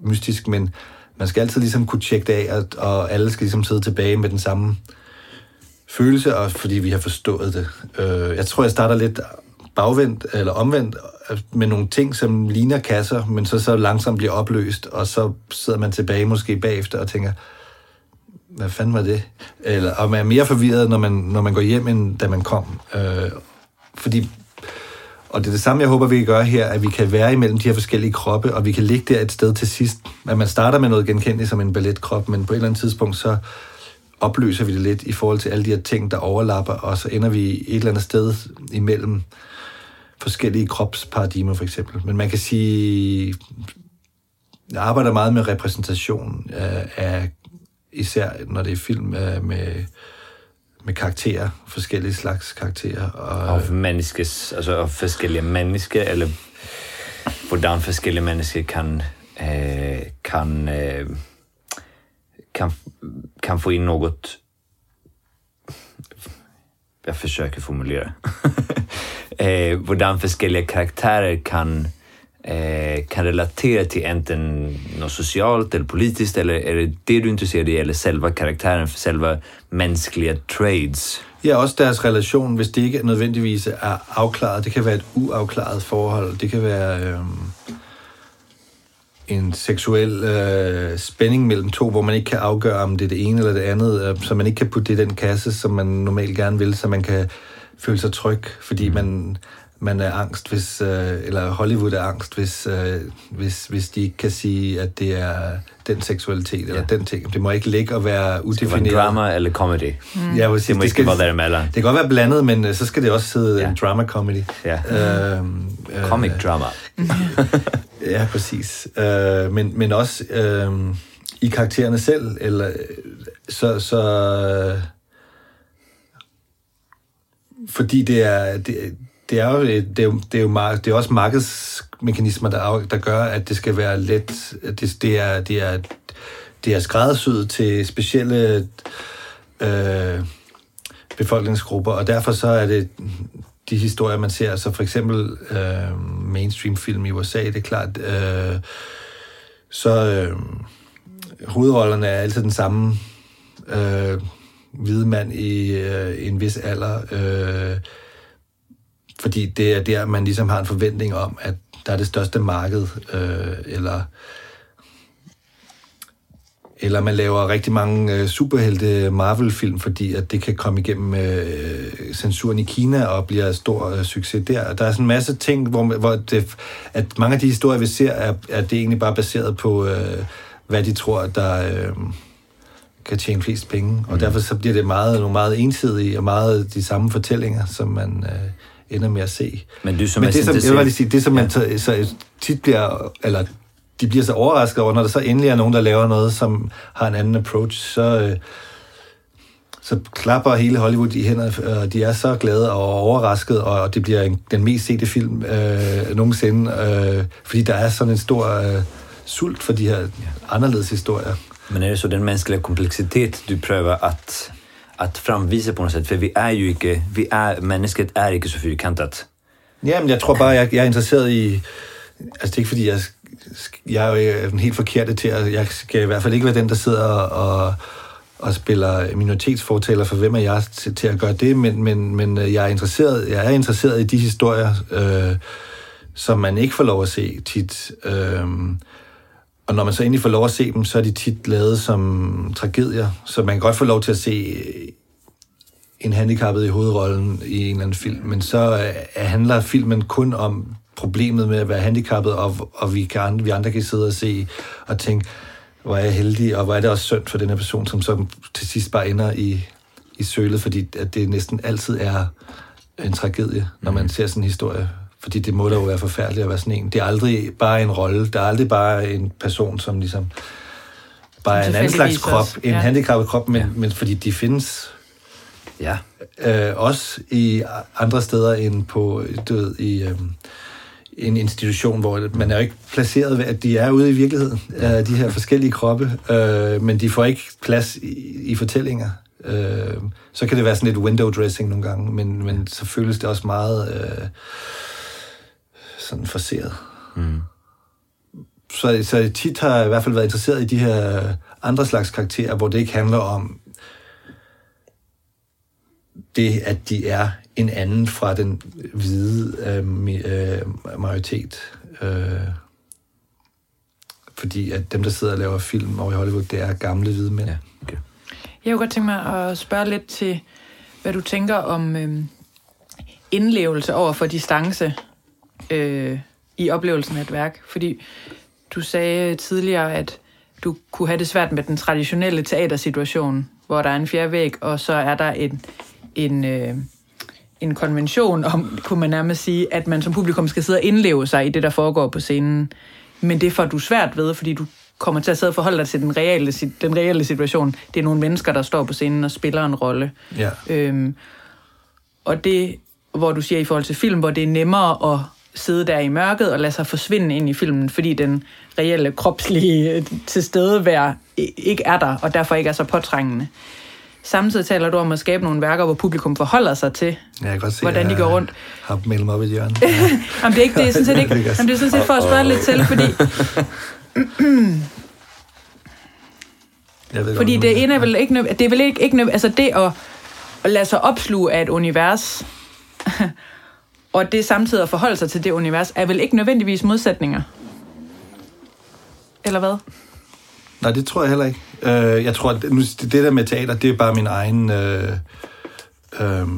mystisk, men man skal altid ligesom kunne tjekke det af, og, og alle skal ligesom sidde tilbage med den samme følelse, og fordi vi har forstået det. Øh, jeg tror, jeg starter lidt bagvendt, eller omvendt, øh, med nogle ting, som ligner kasser, men så, så langsomt bliver opløst, og så sidder man tilbage måske bagefter og tænker, hvad fanden var det? Eller, og man er mere forvirret, når man, når man går hjem, end da man kom. Øh, fordi og det er det samme, jeg håber, vi kan gøre her, at vi kan være imellem de her forskellige kroppe, og vi kan ligge der et sted til sidst. At man starter med noget genkendeligt som en balletkrop, men på et eller andet tidspunkt, så opløser vi det lidt i forhold til alle de her ting, der overlapper, og så ender vi et eller andet sted imellem forskellige kropsparadigmer, for eksempel. Men man kan sige, jeg arbejder meget med repræsentation af, af især når det er film, øh, med, med karakterer, forskellige slags karakterer. Og, Av menneskes, altså av forskellige mennesker, eller hvordan forskellige mennesker kan, eh, kan, øh, kan, kan få in något jag försöker formulera. eh, hvordan forskellige karakterer kan, eh, kan relatera till enten något socialt eller politiskt, eller är det det du är intresserad i, eller själva karaktären, själva mänskliga trades? Ja, også deres relation, hvis det ikke nødvendigvis er afklaret. Det kan være et uafklaret forhold. Det kan være øh, en seksuel øh, spænding mellem to, hvor man ikke kan afgøre, om det er det ene eller det andet, øh, så man ikke kan putte det i den kasse, som man normalt gerne vil, så man kan føle sig tryg, fordi man, man er angst, hvis, øh, eller Hollywood er angst, hvis, øh, hvis, hvis de ikke kan sige, at det er den seksualitet eller Ja. den ting. Det må ikke ligge og være Det udefineret. drama eller comedy. Mm. Ja, præcis. Det må ikke være derimellem. Det kan godt være blandet, men øh, så skal det også hedde Ja. en drama-comedy. Ja. Øhm, øh, Comic drama. Ja, præcis. Øh, men, men også øh, i karaktererne selv, eller øh, så... så øh, fordi det er, det, det er jo, øh, det er, jo, det er, jo mar- det er også markedsmekanismer, der, af- der gør, at det skal være let. Det, det, er, det, er, det er skræddersyet til specielle øh, befolkningsgrupper, og derfor så er det de historier, man ser. Så for eksempel øh, mainstream-film i USA, det er klart, øh, så øh, hovedrollerne er altid den samme øh, hvide mand i øh, en vis alder, øh, fordi det er der, man ligesom har en forventning om, at der er det største marked, øh, eller eller man laver rigtig mange øh, superhelte Marvel-film, fordi at det kan komme igennem øh, censuren i Kina og bliver stor øh, succes der. Der er sådan en masse ting, hvor, hvor det, at mange af de historier, vi ser, er, er det egentlig bare baseret på, øh, hvad de tror, der øh, kan tjene flest penge. Og derfor så bliver det meget, nogle meget ensidige og meget de samme fortællinger, som man øh, ender med at se. Men du som Men er det, som, jeg vil lige sige, det som man så, så tit bliver, eller de bliver så overrasket over, når der så endelig er nogen, der laver noget, som har en anden approach, så, øh, så klapper hele Hollywood i hænderne, og de er så glade og overrasket, og det bliver en, den mest sete film øh, nogensinde, øh, fordi der er sådan en stor øh, sult for de her anderledes historier. Men är det så den mänskliga komplexitet du prövar att, att framvisa på något sätt? För vi är ju inte, vi är, mennesket är ikke så fyrkantat. Jamen, jeg tror bare, jeg, jeg er interesseret i... Altså, det er ikke fordi, jeg, jeg er jo øh, den helt forkerte til at... Jeg skal i hvert fald ikke være den, der sidder og, og, spiller minoritetsfortaler for hvem er jeg til, til at gøre det, men, men, men øh, jeg er interesseret, jeg er interesseret i de historier, øh, som man ikke får lov at se tit. Øh, og når man så endelig får lov at se dem, så er de tit lavet som tragedier, så man kan godt få lov til at se en handicappet i hovedrollen i en eller anden film, men så øh, handler filmen kun om problemet med at være handicappet, og, og vi, kan, vi andre kan sidde og se og tænke, hvor er jeg heldig, og hvor er det også synd for den her person, som så til sidst bare ender i, i sølet, fordi at det næsten altid er en tragedie, når man ser sådan en historie. Fordi det må da jo være forfærdeligt at være sådan en. Det er aldrig bare en rolle. Der er aldrig bare en person, som ligesom bare er en anden slags krop, også, en ja. handicappet krop, men, ja. men fordi de findes Ja. øh, også i andre steder end på, du ved, i øh, en institution, hvor man er jo ikke placeret ved, at de er ude i virkeligheden, øh, de her forskellige kroppe, øh, men de får ikke plads i, i fortællinger. Øh, så kan det være sådan lidt window dressing nogle gange, men, men så føles det også meget øh, sådan forseret. Mm. Så, så tit har jeg i hvert fald været interesseret i de her andre slags karakterer, hvor det ikke handler om det, at de er en anden fra den hvide øh, øh, majoritet. Øh, fordi at dem, der sidder og laver film over i Hollywood, det er gamle hvide mænd. Ja, okay. Jeg kunne godt tænke mig at spørge lidt til, hvad du tænker om øhm, indlevelse over for distance øh, i oplevelsen af et værk. Fordi du sagde tidligere, at du kunne have det svært med den traditionelle teatersituation, hvor der er en fjerde væg, og så er der en, en, øh, en konvention om, kunne man nærmest sige, at man som publikum skal sidde og indleve sig i det, der foregår på scenen. Men det får du svært ved, fordi du kommer til at sidde og forholde dig til den reelle, sit- den reelle situation. Det er nogle mennesker, der står på scenen og spiller en rolle. Ja. Øhm, og det, hvor du siger i forhold til film, hvor det er nemmere at sidde der i mørket og lade sig forsvinde ind i filmen, fordi den reelle kropslige øh, tilstedevær ikke er der, og derfor ikke er så påtrængende. Samtidig taler du om at skabe nogle værker, hvor publikum forholder sig til, Jeg kan godt se, hvordan de går jeg rundt. har meldt mig op i hjørne. Jamen, det er ikke det, jeg synes, ikke, Det kan jeg jamen, det er sådan set for at spørge lidt til, fordi, Jeg ved fordi godt, det ene er vel ikke, det er vel ikke, ikke altså det at, at lade sig opsluge af et univers, og det samtidig at forholde sig til det univers, er vel ikke nødvendigvis modsætninger? Eller hvad? Nej, det tror jeg heller ikke. Øh, jeg tror, at det der med teater, det er bare min egen øh, øh,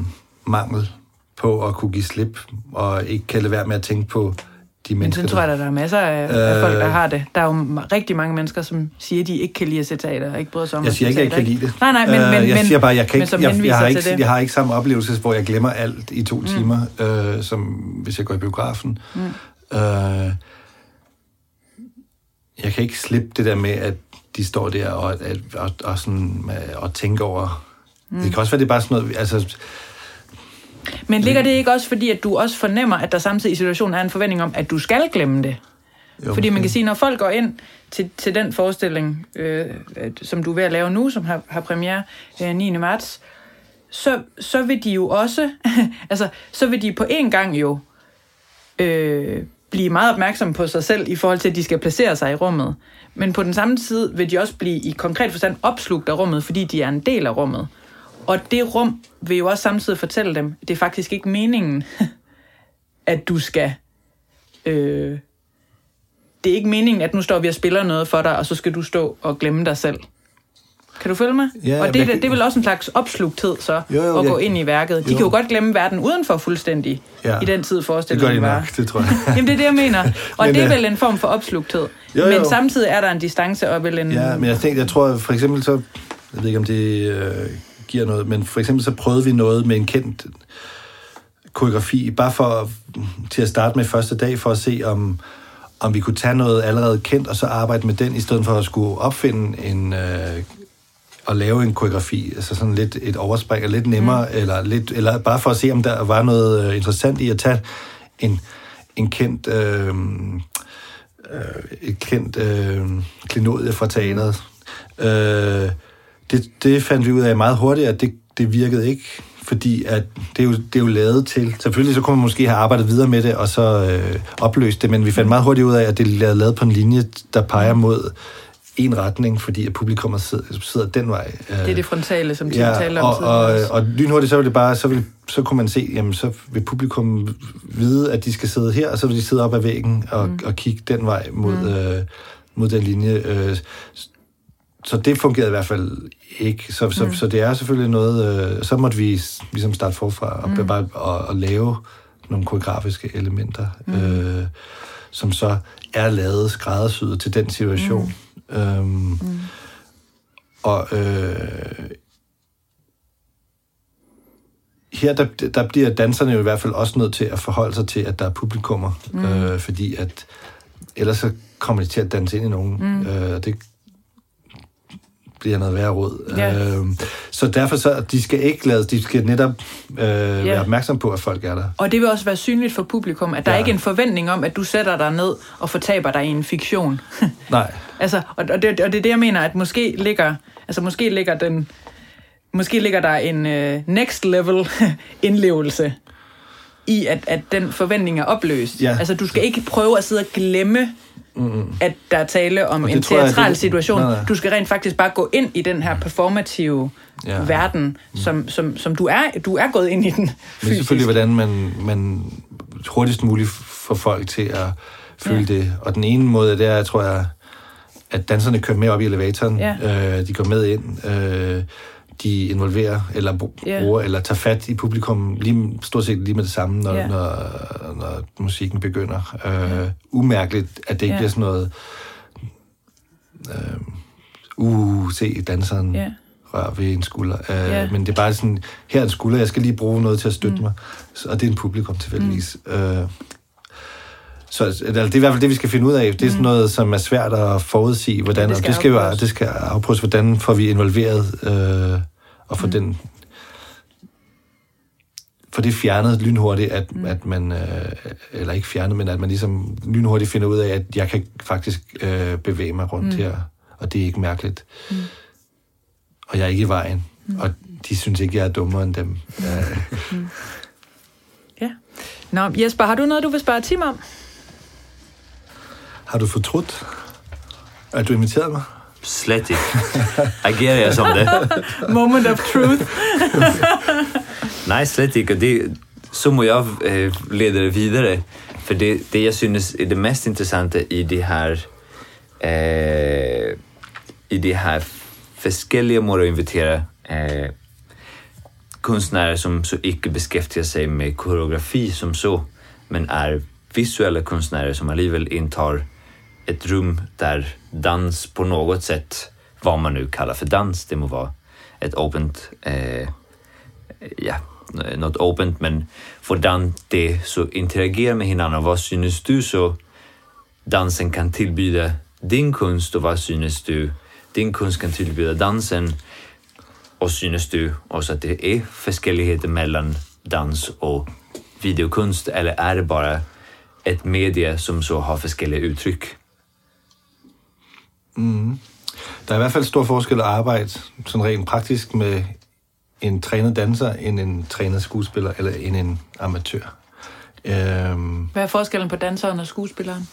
mangel på at kunne give slip, og ikke kan lade være med at tænke på de Men mennesker, sådan tror jeg, at der er masser af, af Øh. folk, der har det. Der er jo rigtig mange mennesker, som siger, at de ikke kan lide at se teater, og ikke bryder sig om Jeg siger ikke, at jeg kan lide det. Nej, nej, men, Øh, men, jeg men, siger bare, jeg kan men ikke, jeg, jeg, har ikke, det. jeg har ikke samme oplevelse, hvor jeg glemmer alt i to mm. timer, øh, som hvis jeg går i biografen. Mm. Øh, jeg kan ikke slippe det der med, at de står der og, at, og, og, sådan, øh, og tænker over... Mm. Det kan også være, det er bare sådan noget... Altså, Men ligger det ikke også, fordi at du også fornemmer, at der samtidig i situationen er en forventning om, at du skal glemme det? jo, Fordi man kan sige, når folk går ind til, til den forestilling, øh, som du er ved at lave nu, som har, har premiere øh, 9. marts, så, så vil de jo også, altså, så vil de på en gang jo øh, blive meget opmærksomme på sig selv i forhold til, at de skal placere sig i rummet. Men på den samme tid vil de også blive i konkret forstand opslugt af rummet, fordi de er en del af rummet. Og det rum vil jo også samtidig fortælle dem, det er faktisk ikke meningen, at du skal... Øh, det er ikke meningen, at nu står vi og spiller noget for dig, og så skal du stå og glemme dig selv. Kan du følge mig? Ja, og det, er- kan- det er vel også en slags opslugthed så, Jo, jo, at jeg- gå ind i værket. De jo. kan jo godt glemme verden udenfor fuldstændig Ja. i den tid Det gør forestillingen de var. nok, det tror jeg. Jamen det er det, jeg mener. Og Men, det er øh, vel en form for opslugthed. Jo, jo. Men samtidig er der en distance og vel en... Ja, men jeg tænkte, jeg tror for eksempel så, jeg ved ikke om det øh, giver noget, men for eksempel så prøvede vi noget med en kendt koreografi, bare for til at starte med første dag, for at se om, om vi kunne tage noget allerede kendt, og så arbejde med den, i stedet for at skulle opfinde en, øh, og lave en koreografi, altså sådan lidt et overspring, eller lidt nemmere, mm. eller, lidt, eller bare for at se, om der var noget øh, interessant i at tage en, en kendt... Øh, øh, et kendt øh, klinodie fra teateret. Øh, det, det fandt vi ud af meget hurtigt, at det, det virkede ikke, fordi at det, er jo, det er jo lavet til. Selvfølgelig så kunne man måske have arbejdet videre med det, og så øh, opløst det, men vi fandt meget hurtigt ud af, at det er lavet på en linje, der peger mod en retning, fordi at publikummet sidder, sidder den vej. Det er det frontale, som Tim Ja, talte om og, og, og lynhurtigt, så vil det bare, så, vil, så kunne man se, jamen så vil publikum vide, at de skal sidde her, og så vil de sidde op ad væggen og, mm. og kigge den vej mod, mm. øh, mod den linje. Øh, så det fungerede i hvert fald ikke. Så, så, mm. så det er selvfølgelig noget, øh, så måtte vi ligesom starte forfra og, mm. bare, og, og lave nogle koreografiske elementer, mm. øh, som så er lavet skræddersyet til den situation. Mm. Øhm, mm. Og øh, her der, der bliver danserne jo i hvert fald også nødt til at forholde sig til, at der er publikummer, mm. øh, fordi at ellers så kommer de til at danse ind i nogen, mm. øh, det bliver noget værre råd. Ja. Øh, så derfor så, de skal ikke lades, de skal netop øh, yeah. være opmærksom på, at folk er der. Og det vil også være synligt for publikum, at der Ja. ja. ikke er en forventning om, at du sætter dig ned og fortaber dig i en fiktion. Nej, altså, og, og, det, og det er det, jeg mener, at måske ligger, altså måske ligger den, måske ligger der en uh, next level indlevelse i, at, at den forventning er opløst. Ja. Altså, du skal ikke prøve at sidde og glemme, mm. at der er tale om en det jeg, teatral det- situation. Nej, nej. Du skal rent faktisk bare gå ind i den her performative Ja. verden, som, som, som du er du er gået ind i den fysisk. selvfølgelig, hvordan man, man hurtigst muligt får folk til at føle ja. det. Og den ene måde, det er, tror jeg, at danserne kører med op i elevatoren. Ja. Øh, de går med ind. Øh, de involverer, eller bruger, eller tager fat i publikum lige, stort set lige med det samme, når, Ja. når, når musikken begynder. Øh, umærkeligt, at det ikke Ja. bliver sådan noget... Øh, uh, se danseren Ja. rør ved en skulder. Øh, Ja. Men det er bare sådan, her er en skulder, jeg skal lige bruge noget til at støtte mm. mig. Så, og det er en publikum tilfældigvis. Mm. Øh, Så altså, det er i hvert fald det, vi skal finde ud af. Det er sådan noget, som er svært at forudsige, hvordan, Ja, det skal og det skal, jo, det skal afprøves, hvordan får vi involveret øh, og få mm. den for det fjernet lynhurtigt, at, mm. at man, øh, eller ikke fjernet, men at man ligesom lynhurtigt finder ud af, at jeg kan faktisk øh, bevæge mig rundt mm. her, og det er ikke mærkeligt. Mm. Og jeg er ikke i vejen, mm. og de synes ikke, jeg er dummere end dem. Øh, Ja. Nå, Jesper, har du noget, du vil spørge Tim om? Har du fortrudt, at du inviterede mig? Slet ikke. Agerer jeg som det? Moment of truth. Nej, slet ikke. Og det, så må jeg øh, lede det videre. For det, det jeg synes er det mest interessante i de her øh, i de her forskellige måder at invitere øh, kunstnere som så ikke beskæftiger sig med koreografi som så, men er visuelle kunstnere som alligevel indtar ett rum där dans på något sätt, vad man nu kallar för dans, det må vara ett opent, eh, ja, något opent, men hvordan det så interagerar med hinanden. Vad synes du så dansen kan tillbjuda din kunst och vad synes du din kunst kan tillbjuda dansen? Och synes du också att det är forskelligheter mellan dans och videokunst eller är det bara ett medie som så har forskellige uttryck? Der er i hvert fald stor forskel at arbejde sådan rent praktisk med en trænet danser, end en trænet skuespiller, eller end en amatør. Øhm, Hvad er forskellen på danseren og skuespilleren?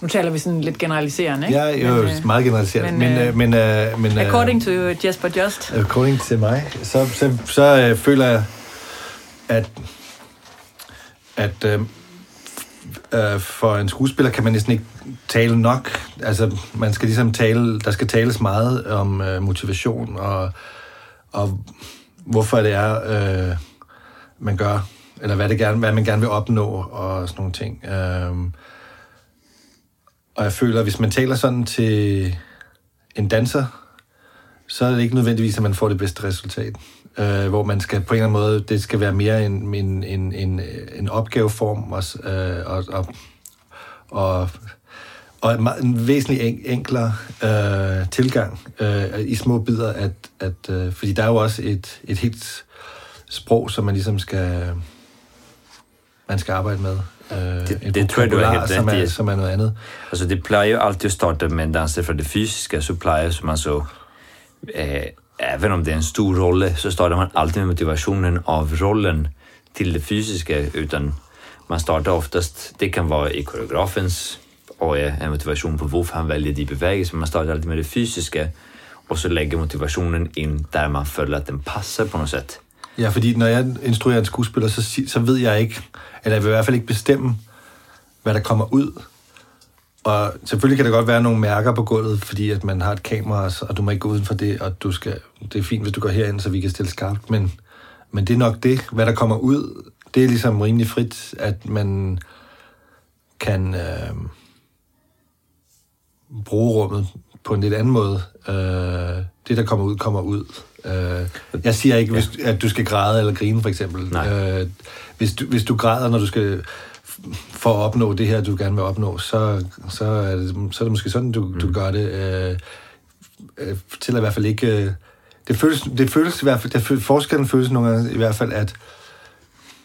Nu taler vi sådan lidt generaliserende, ikke? er jo Men, øh, meget generaliseret, men, men, øh, øh, men, øh, men øh, According to Jesper Just. according til mig, så, så, så øh, føler jeg, at, at øh, øh, for en skuespiller kan man næsten ikke tale nok. Altså, man skal ligesom tale, der skal tales meget om øh, motivation og, og hvorfor det er, øh, man gør, eller hvad, det gerne, hvad man gerne vil opnå og sådan nogle ting. Øh, og jeg føler, at hvis man taler sådan til en danser, så er det ikke nødvendigvis, at man får det bedste resultat. Øh, hvor man skal på en eller anden måde, det skal være mere en, en, en, en, en opgaveform og, øh, og, og, og, og en, væsentlig en, enklere øh, tilgang øh, i små bidder, at, at, øh, fordi der er jo også et, et helt sprog, som man ligesom skal, man skal arbejde med. Øh, Det- et det tror jeg, du vokabular, helt som er, som er noget andet. Altså, det plejer jo alltid at starte med en danser fra det fysiske, så plejer som man så, eh, även om det är en stor roll, så startar man alltid med motivationen av rollen till det fysiska, utan man startar oftast, det kan vara i koreografens och en motivation på varför han väljer de bevägelser, man startar alltid med det fysiska och så lägger motivationen in där man följer att den passar på något sätt. Ja, fordi når jeg instruerer en skuespiller, så, så ved jeg ikke, eller jeg vil i hvert fald ikke bestemme, hvad der kommer ud. Og selvfølgelig kan der godt være nogle mærker på gulvet, fordi at man har et kamera, og du må ikke gå uden for det, og du skal, det er fint, hvis du går herind, så vi kan stille skarpt, men, men det er nok det, hvad der kommer ud, det er ligesom rimelig frit, at man kan øh, bruge rummet på en lidt anden måde. Øh, det, der kommer ud, kommer ud. Øh, jeg siger ikke, hvis, at du skal græde eller grine, for eksempel. Nej. Øh, hvis, du, hvis du græder, når du skal for at opnå det her, du gerne vil opnå, så, så, er, det, så er det måske sådan, du, mm. du gør det. Øh, øh, til i hvert fald ikke... Øh, det føles, det føles i hvert fald, det føles, forskellen føles nogle gange i hvert fald, at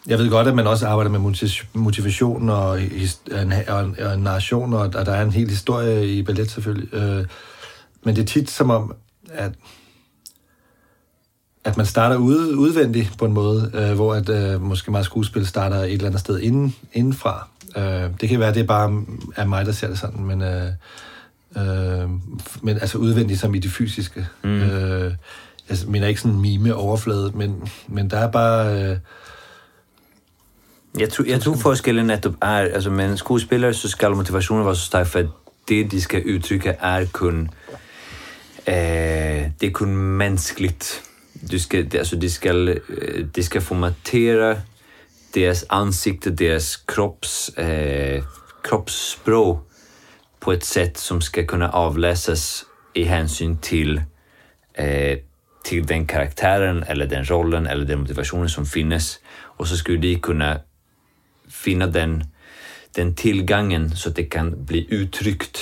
jeg ved godt, at man også arbejder med motiv- motivation og, en, og, en, og en narration, og, og der er en hel historie i ballet selvfølgelig. Øh, men det er tit som om, at at man starter ude, udvendigt på en måde, øh, hvor at øh, måske meget skuespil starter et eller andet sted inden, indenfra. Øh, det kan være, at det bare er mig, der ser det sådan, men, øh, øh, men altså udvendigt som i det fysiske. Mm. Øh, jeg mener ikke sådan mime overflade, men, men der er bare... Øh, Jeg tror, jeg tror forskellen netop er, altså med en skuespiller så skal motivationen være så stærk, for det, de skal udtrykke, er kun, øh, det er kun menneskeligt. Du ska, det, alltså de, eh, ska, det de formatera deras ansikte, deras kropps, eh, kroppsspråk på ett sätt som ska kunna avläsas i hänsyn till, eh, till den karaktären eller den rollen eller den motivationen som finnes. Och så skulle de kunna finna den, den tillgången så att det kan bli uttryckt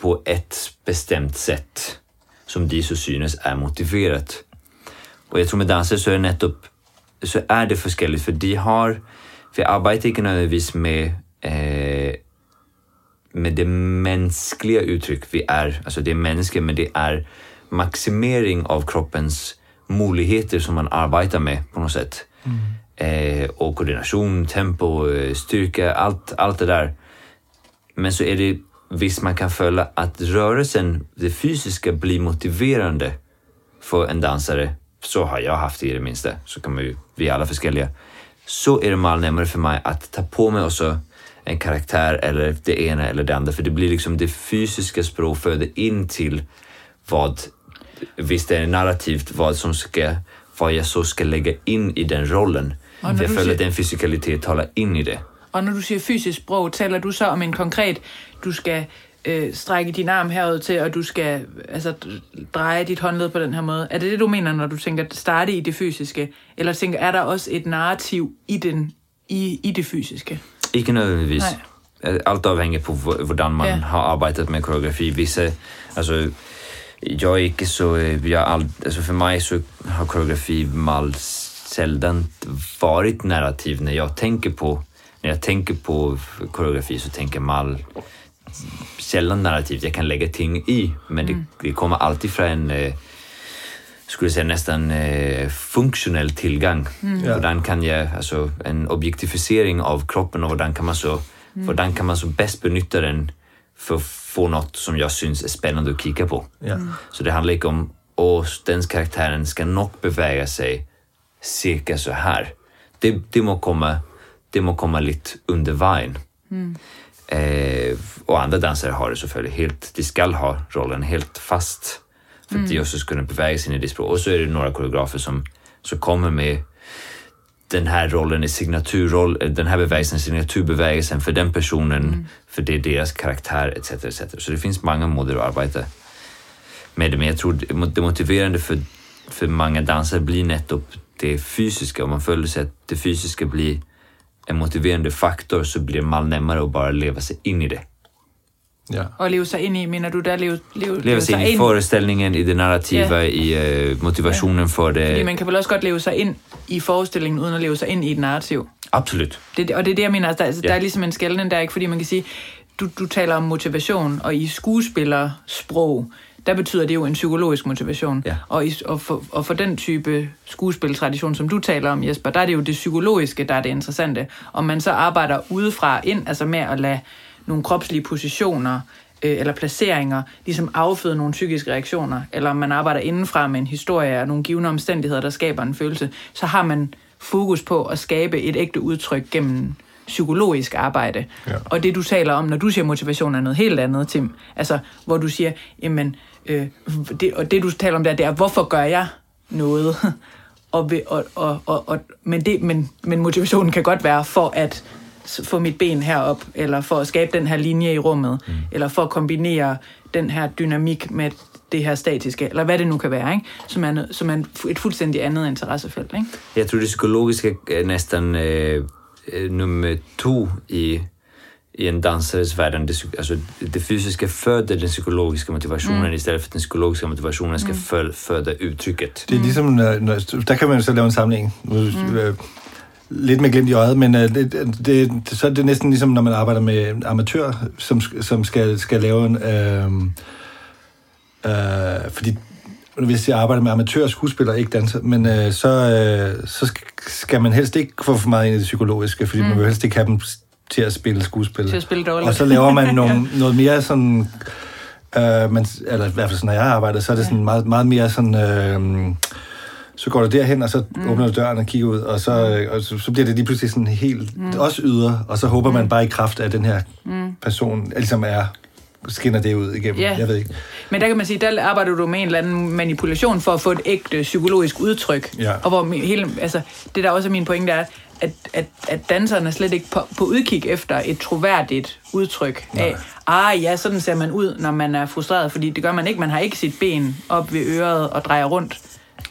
på ett bestämt sätt som de så synes är motiverat. Och jag tror med danser så är det nettopp, så är det forskelligt för de har, för jag arbetar inte nödvändigtvis med eh, med det mänskliga uttryck vi är, alltså det är människor men det är maximering av kroppens möjligheter som man arbetar med på något sätt. Eh, och koordination, tempo, eh, styrka, allt, allt det där. Men så är det visst man kan följa att rörelsen, det fysiska, blir motiverande för en dansare. Så har jag haft det i det minsta, så kan man ju, vi är alla förskälliga. Så är det mal närmare för mig att ta på mig också en karaktär eller det ena eller det andra. För det blir liksom det fysiska språk föder in till vad, visst är det narrativt, vad som ska, vad jag så ska lägga in i den rollen. Jag följer att den fysikalitet talar in i det. Og når du siger fysisk sprog, taler du så om en konkret, du skal øh, strække din arm herud til, og du skal altså, dreje dit håndled på den her måde. Er det det, du mener, når du tænker starte i det fysiske? Eller tænker, er der også et narrativ i, den, i, i det fysiske? Ikke nødvendigvis. Nej. Allt avhänger på hv- hvordan man Ja. har arbetat med koreografi. Vissa, alltså, jag är inte så, eh, jag ald, alltså för mig så har koreografi mal sällan varit narrativ när jag tänker på, när jag tänker på koreografi så tänker mal sällan narrativt. Jag kan lägga ting i, men det, det kommer alltid från en, eh, skulle säga nästan eh, funktionell tillgång. Ja. Hvordan kan jag, alltså en objektifiering av kroppen och hvordan kan man så, hvordan kan man så bäst benytta den för att få något som jag syns är spännande att kika på. Ja. Så det handlar inte om att den karaktären ska nog beväga sig cirka så här. Det, det, må, komma, det må komma lite under vägen. Eh, och andra dansare har det selvfølgelig helt, de ska ha rollen helt fast. För att de också ska kunna beväga sig in i det språk. Och så är det några koreografer som, som kommer med den här rollen är signaturroll, eh, den här bevägelsen signaturbevägelsen för den personen, för det är deras karaktär etc. etc. Så det finns många måder att arbeta med det, men jag tror det motiverande för, för många dansare blir nettopp det fysiska. Om man följer sig att det fysiska blir en motiverande faktor så blir man närmare att bara leva sig in i det. ja. Og leve sig ind i, mener du der leve, leve, Leva sig in i föreställningen, i det narrativa, i eh, motivationen för Fordi det. man kan vel også godt leve sig ind i forestillingen, uden at leve sig ind i et narrativ. Absolut. Det, og det er det, jeg mener. Altså, der, altså, Ja. der er ligesom en skældning der, ikke? Fordi man kan sige, du, du taler om motivation, og i skuespillersprog, der betyder det jo en psykologisk motivation. Ja. Og, i, og, for, og for den type skuespiltradition, som du taler om, Jesper, der er det jo det psykologiske, der er det interessante. Om man så arbejder udefra ind, altså med at lade nogle kropslige positioner øh, eller placeringer ligesom afføde nogle psykiske reaktioner, eller om man arbejder indenfra med en historie og nogle givende omstændigheder, der skaber en følelse, så har man fokus på at skabe et ægte udtryk gennem psykologisk arbejde. Ja. Og det, du taler om, når du siger motivation, er noget helt andet, Tim. Altså, hvor du siger, jamen, øh, det, og det, du taler om der, det er, hvorfor gør jeg noget? og, og, og, og, og, men, det, men, men motivationen kan godt være for at få mit ben herop, eller for at skabe den her linje i rummet, mm. eller for at kombinere den her dynamik med det her statiske, eller hvad det nu kan være, ikke? Som, er, som er et fuldstændig andet interessefelt. Ikke? Jag tror det psykologiska är nästan eh, eh, nummer två i, i en dansares värld. Alltså, det fysiska föder den psykologiska motivationen istället för att den psykologiska motivationen ska fö- föda uttrycket. Det er ligesom, når, når, der kan man jo så lave en sammenligning. Mm. Øh, lidt med glimt i øjet, men øh, det, det, så er det næsten ligesom, når man arbejder med amatør, som, som skal, skal lave en... Øh, øh, fordi hvis jeg arbejder med amatør skuespillere, ikke danser, men øh, så, øh, så sk- skal man helst ikke få for meget ind i det psykologiske, fordi mm. man vil helst ikke have dem til at spille skuespil. Til at spille dårligt. Og så laver man nogle, noget mere sådan... Øh, man, eller i hvert fald sådan, når jeg arbejder, så er det sådan meget, meget mere sådan... Øh, så går du derhen, og så mm. åbner du døren og kigger ud, og så, øh, og så, så bliver det lige pludselig sådan helt mm. også ydre, og så håber man bare i kraft af, at den her mm. person ligesom er skinner det ud igennem. Ja. Jeg ved ikke. Men der kan man sige, der arbejder du med en eller anden manipulation for at få et ægte psykologisk udtryk. Ja. Og hvor hele, altså, det der også er min pointe er, at, at, at danserne er slet ikke på, på udkig efter et troværdigt udtryk af, ah ja, sådan ser man ud, når man er frustreret, fordi det gør man ikke. Man har ikke sit ben op ved øret og drejer rundt.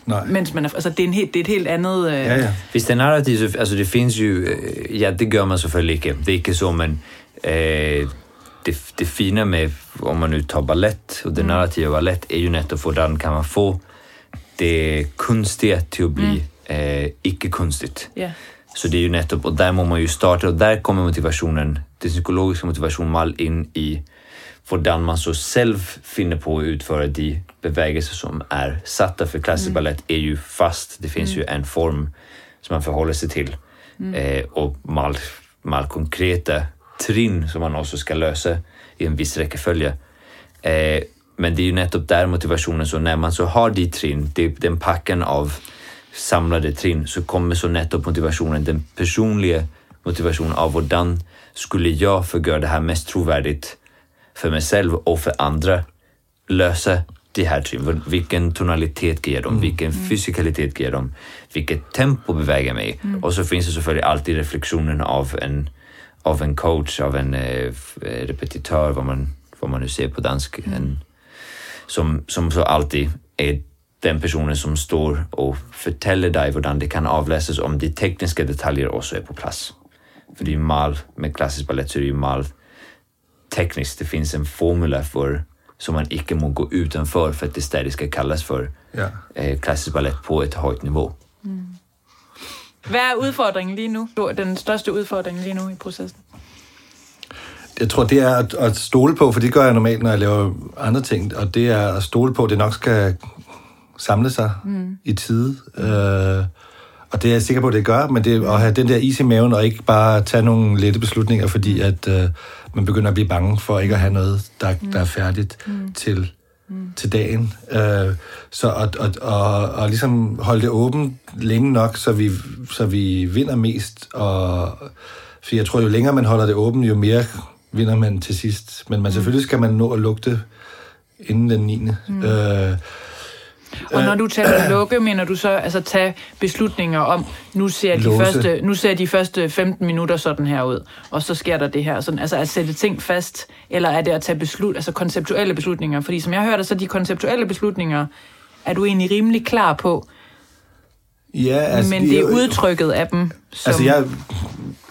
Nej. mens man er, altså det er, en helt, det er et helt andet... Øh, Ja, ja. Hvis det er narrativ, så altså det finns ju, eh, ja det gør man selvfølgelig ikke, det er ikke så, men eh, det, det fina med, om man nu tar ballett, og det narrativa ballett, er jo netop hvordan kan man få det kunstige til at blive eh, ikke kunstigt. ja. Så det er jo netop, og der må man jo starte, og der kommer motivationen, den psykologiske motivationen mal ind i, hvordan man så selv finder på at udføre de bevægelser, som er satte for klassisk ballet, er jo fast. Det finns ju en form som man forholder sig til, eh, og mal, mal konkreta trin som man også skal løse i en viss rækkefølge. Eh, men det är ju netop där motivationen, så när man så har de trin, det, den packen av samlade trin, så kommer så netop motivationen, den personliga motivationen av hvordan skulle jag för att göra det här mest trovärdigt för mig själv och för andra lösa de här. Vad- Vilken tonalitet ger dem? Vilken fysikalitet ger dem? Vilket tempo beväger mig? Och så finns det selvfølgelig alltid reflektionen av en, av en coach, av en eh, eh, repetitör, vad man, vad man nu ser på dansk. En, som, som så alltid är den personen som står och fortæller dig, hvordan det kan avläsas om de tekniska detaljer också är på plats. För det är ju mal, med klassisk ballet så är det ju mal tekniskt. Det finns en formula för som man ikke må gå utanför för att det stadig ska kallas för ja. eh, klassisk ballet på ett højt niveau. Hvad er udfordringen lige nu? Den største udfordring lige nu i processen? Jeg tror, det er at, at stole på, for det gør jeg normalt, når jeg laver andre ting, og det er at stole på, at det nok skal samle sig mm. i tide. Øh, og det er jeg sikker på, at det gør, men det at have den der is i maven, og ikke bare tage nogle lette beslutninger, fordi at øh, man begynder at blive bange for ikke at have noget, der, der er færdigt mm. til, mm. til dagen. Øh, så at, at, at, at ligesom holde det åbent længe nok, så vi, så vi vinder mest, og for jeg tror, jo længere man holder det åbent, jo mere vinder man til sidst. Men man, selvfølgelig skal man nå at lugte inden den 9. Mm. Øh, Og når du taler lukke, mener du så altså tage beslutninger om, nu ser de, første, nu ser de første 15 minutter sådan her ud, og så sker der det her. Sådan, altså at sætte ting fast, eller er det at tage beslut, altså konceptuelle beslutninger? Fordi som jeg hørte, så de konceptuelle beslutninger, er du egentlig rimelig klar på, ja, altså, men det er udtrykket af dem, som... Altså, jeg...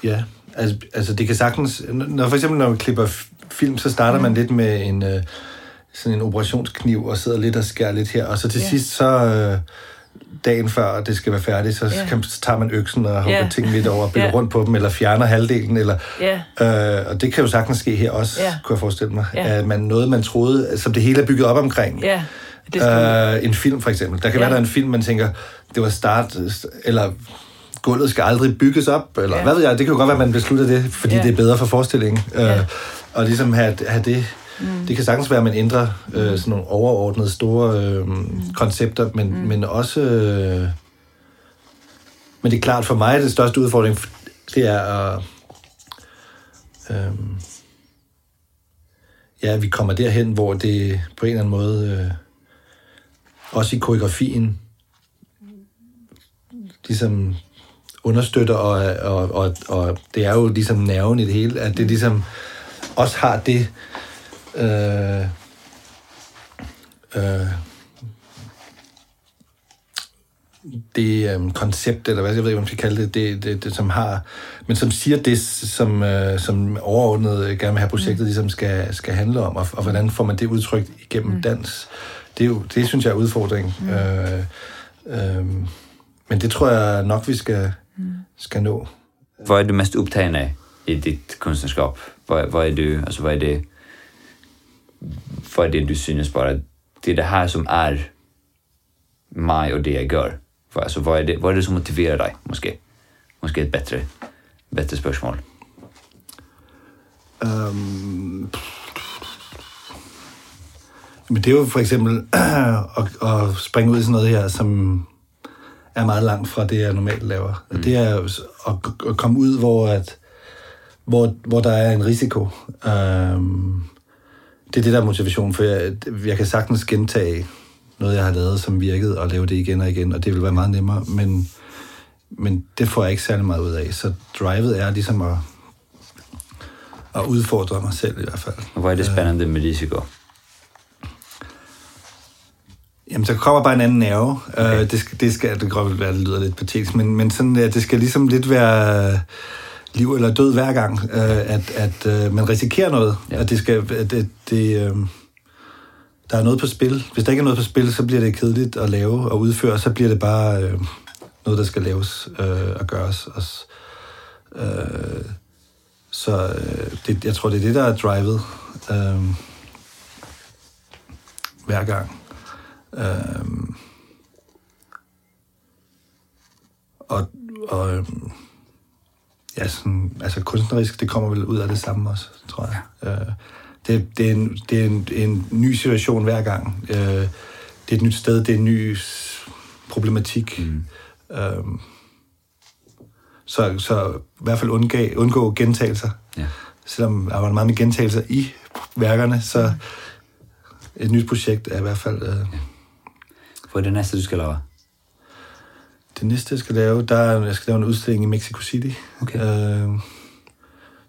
Ja, altså, altså det kan sagtens... Når, for eksempel, når man klipper film, så starter mm. man lidt med en... Øh, sådan en operationskniv, og sidder lidt og skærer lidt her, og så til Ja. sidst, så... Øh, dagen før det skal være færdigt, så, Ja. kan, så tager man øksen og hugger Ja. ting midt over og bygger Ja. rundt på dem, eller fjerner halvdelen, eller... Ja, Øh, og det kan jo sagtens ske her også, Ja. kunne jeg forestille mig. Ja. At man, noget, man troede, som det hele er bygget op omkring. ja. Det skal, Øh, en film for eksempel. Der kan Ja. være, der er en film, man tænker, det var start, eller gulvet skal aldrig bygges op, eller Ja. hvad ved jeg, det kan jo godt være, at man beslutter det, fordi ja. det er bedre for forestillingen. Ja. Øh, og ligesom have, have det, mm. det kan sagtens være, at man ændrer øh, sådan nogle overordnede store øh, mm. koncepter, men, mm. men også... Øh, men det er klart for mig, at det største udfordring, det er at... Øh, ja, vi kommer derhen, hvor det på en eller anden måde... Øh, også i koreografien ligesom understøtter, og, og, og, og det er jo ligesom nerven i det hele, at det ligesom også har det øh, øh, det øh, koncept, eller hvad jeg ved ikke, hvad man skal kalde det, det, det, det som har, men som siger det, som, øh, som overordnet gerne vil have projektet ligesom skal, skal handle om, og, og hvordan får man det udtrykt igennem mm. dans. Det, er jo, det synes jeg er udfordringen. Mm. Øh, øh, men det tror jeg nok, vi skal, mm. skal nå. Hvad er du mest optagen af i dit kunstnerskab? Hvad, hvad er du, altså hvad er det, er det, du synes bare, at det er det her, som er mig og det, jeg gør? Hvad, altså, hvad er det, hvad er det, som motiverer dig, måske? Måske et bedre, bedre spørgsmål. Um, men det er jo for eksempel at, at springe ud i sådan noget her, som er meget langt fra det, jeg normalt laver. Mm. Det er at, at komme ud, hvor, at, hvor, hvor der er en risiko. Um, det er det, der er motivation, for jeg, jeg kan sagtens gentage noget, jeg har lavet, som virkede, og lave det igen og igen, og det vil være meget nemmere, men, men det får jeg ikke særlig meget ud af. Så drivet er ligesom at, at udfordre mig selv i hvert fald. Og hvad er det spændende med risiko? Jamen, så kommer bare en anden nerve. Okay. Uh, det, skal, det skal, det kan godt være, det lyder lidt patetisk, men, men sådan, det skal ligesom lidt være liv eller død hver gang, uh, at, at uh, man risikerer noget. Ja. At det skal, at det, det, uh, der er noget på spil. Hvis der ikke er noget på spil, så bliver det kedeligt at lave og udføre, så bliver det bare uh, noget, der skal laves uh, og gøres. Og, uh, så uh, det, jeg tror, det er det, der er drivet uh, hver gang. Øhm, og og øhm, ja, sådan, altså kunstnerisk, det kommer vel ud af det samme også, tror jeg. Ja. Øh, det, det, er en, det er en, en ny situation hver gang. Øh, det er et nyt sted, det er en ny problematik. Mm. Øhm, så, så i hvert fald undgå, undgå gentagelser. Ja. Selvom der var meget med gentagelser i værkerne, så et nyt projekt er i hvert fald... Øh, ja er det næste, du skal lave? Det næste, jeg skal lave, der er, jeg skal lave en udstilling i Mexico City. Okay. Øh,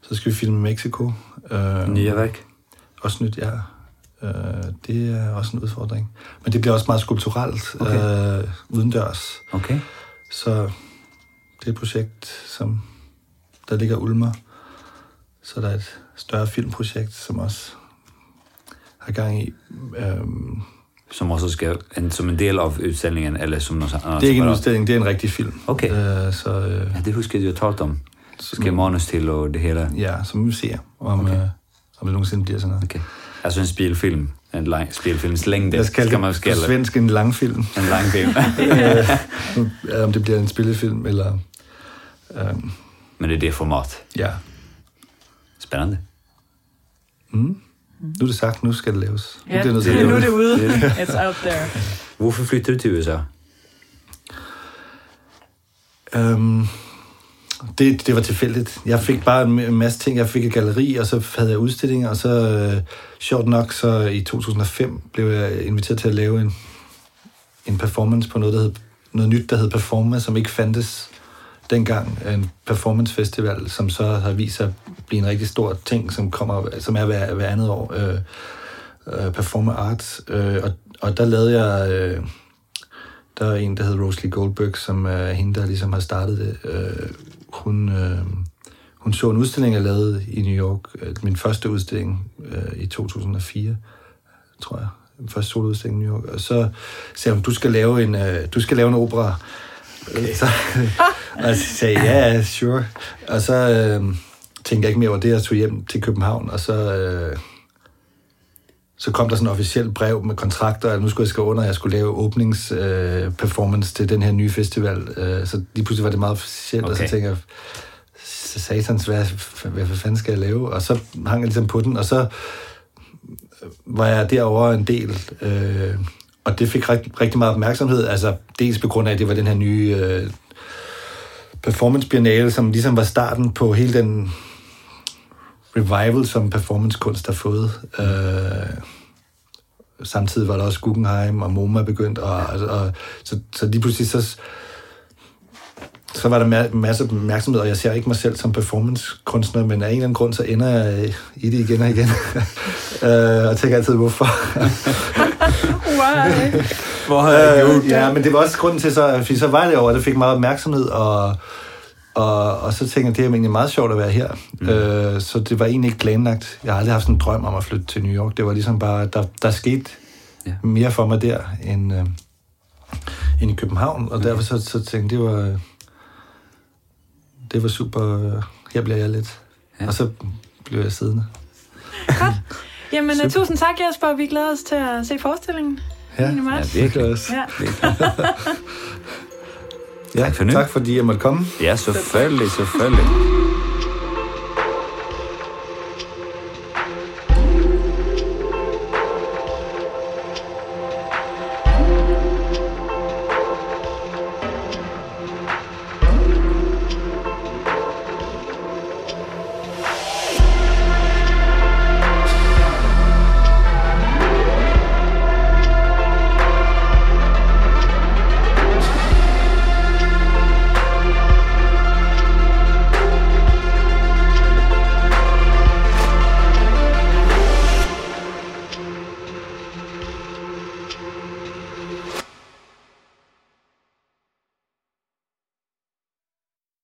så skal vi filme i Mexico. Øh, Nye værk? Også nyt, ja. Øh, det er også en udfordring. Men det bliver også meget skulpturelt, okay. øh, udendørs. Okay. Så det er et projekt, som der ligger ulmer. Så der er et større filmprojekt, som også har gang i. Øh, som også skal en, som en del af udstillingen, eller som noget andet? Det er ikke en udstilling, det er en rigtig film. Okay. Uh, så, uh, ja, det husker jeg, du har talt om. Så skal manus til og det hele. Ja, så må vi se, om, okay. uh, om det nogensinde bliver sådan noget. Okay. Altså en spilfilm, en lang, spilfilms længde. Jeg skal, skal man på svensk en lang film. En lang film. uh, om det bliver en spillefilm, eller... Um, Men det er det format? Ja. Spændende. Mm. Nu er det sagt, nu skal det laves. Ja, nu, det, det, nu er det ude. It's out there. Hvorfor flytter du til USA? Um, det, det var tilfældigt. Jeg fik bare en masse ting. Jeg fik et galeri, og så havde jeg udstillinger, og så uh, sjovt nok, så i 2005 blev jeg inviteret til at lave en, en performance på noget, der hed, noget nyt, der hed Performa, som ikke fandtes dengang en performance festival, som så har vist sig at blive en rigtig stor ting, som kommer, som er hver, hver andet år. Øh, øh, Performer Arts. Øh, og, og der lavede jeg... Øh, der er en, der hedder Rosalie Goldberg, som er hende, der ligesom har startet det. Øh, hun, øh, hun så en udstilling, jeg lavede i New York. Øh, min første udstilling øh, i 2004, tror jeg. Min første soloudstilling i New York. Og så sagde hun, du skal lave en, øh, du skal lave en opera Okay. Så, og så sagde jeg, ja, yeah, sure. Og så øh, tænkte jeg ikke mere over det, jeg tog hjem til København, og så, øh, så kom der sådan en officiel brev med kontrakter, at nu skulle jeg skrive under, at jeg skulle lave åbningsperformance øh, til den her nye festival. Øh, så lige pludselig var det meget officielt, okay. og så tænkte jeg, satans, hvad, hvad, hvad fanden skal jeg lave? Og så hang jeg ligesom på den, og så var jeg derovre en del... Øh, og det fik rigtig, rigtig meget opmærksomhed, altså dels på grund af, at det var den her nye øh, performance biennale, som ligesom var starten på hele den revival, som performancekunst har fået. Øh, samtidig var der også Guggenheim og MoMA begyndt, og, og, og så, så lige pludselig så så var der masser af opmærksomhed, og jeg ser ikke mig selv som performancekunstner, men af en eller anden grund, så ender jeg i det igen og igen. uh, og tænker altid, hvorfor. Why? Hvor har jeg gjort Ja, men det var også grunden til, så, fordi så var det over, at det fik meget opmærksomhed, og, og, og så tænkte jeg, det er egentlig meget sjovt at være her. Mm. Uh, så det var egentlig ikke planlagt. Jeg har aldrig haft en drøm om at flytte til New York. Det var ligesom bare, der, der skete ja. mere for mig der, end, uh, end i København, og okay. derfor så, så tænkte jeg, det var det var super. Her bliver jeg lidt. Ja. Og så blev jeg siddende. Godt. Jamen, super. tusind tak, Jesper. Vi glæder os til at se forestillingen. Ja, ja virkelig også. Ja. ja, tak, for nu. tak fordi jeg måtte komme. Ja, selvfølgelig, selvfølgelig.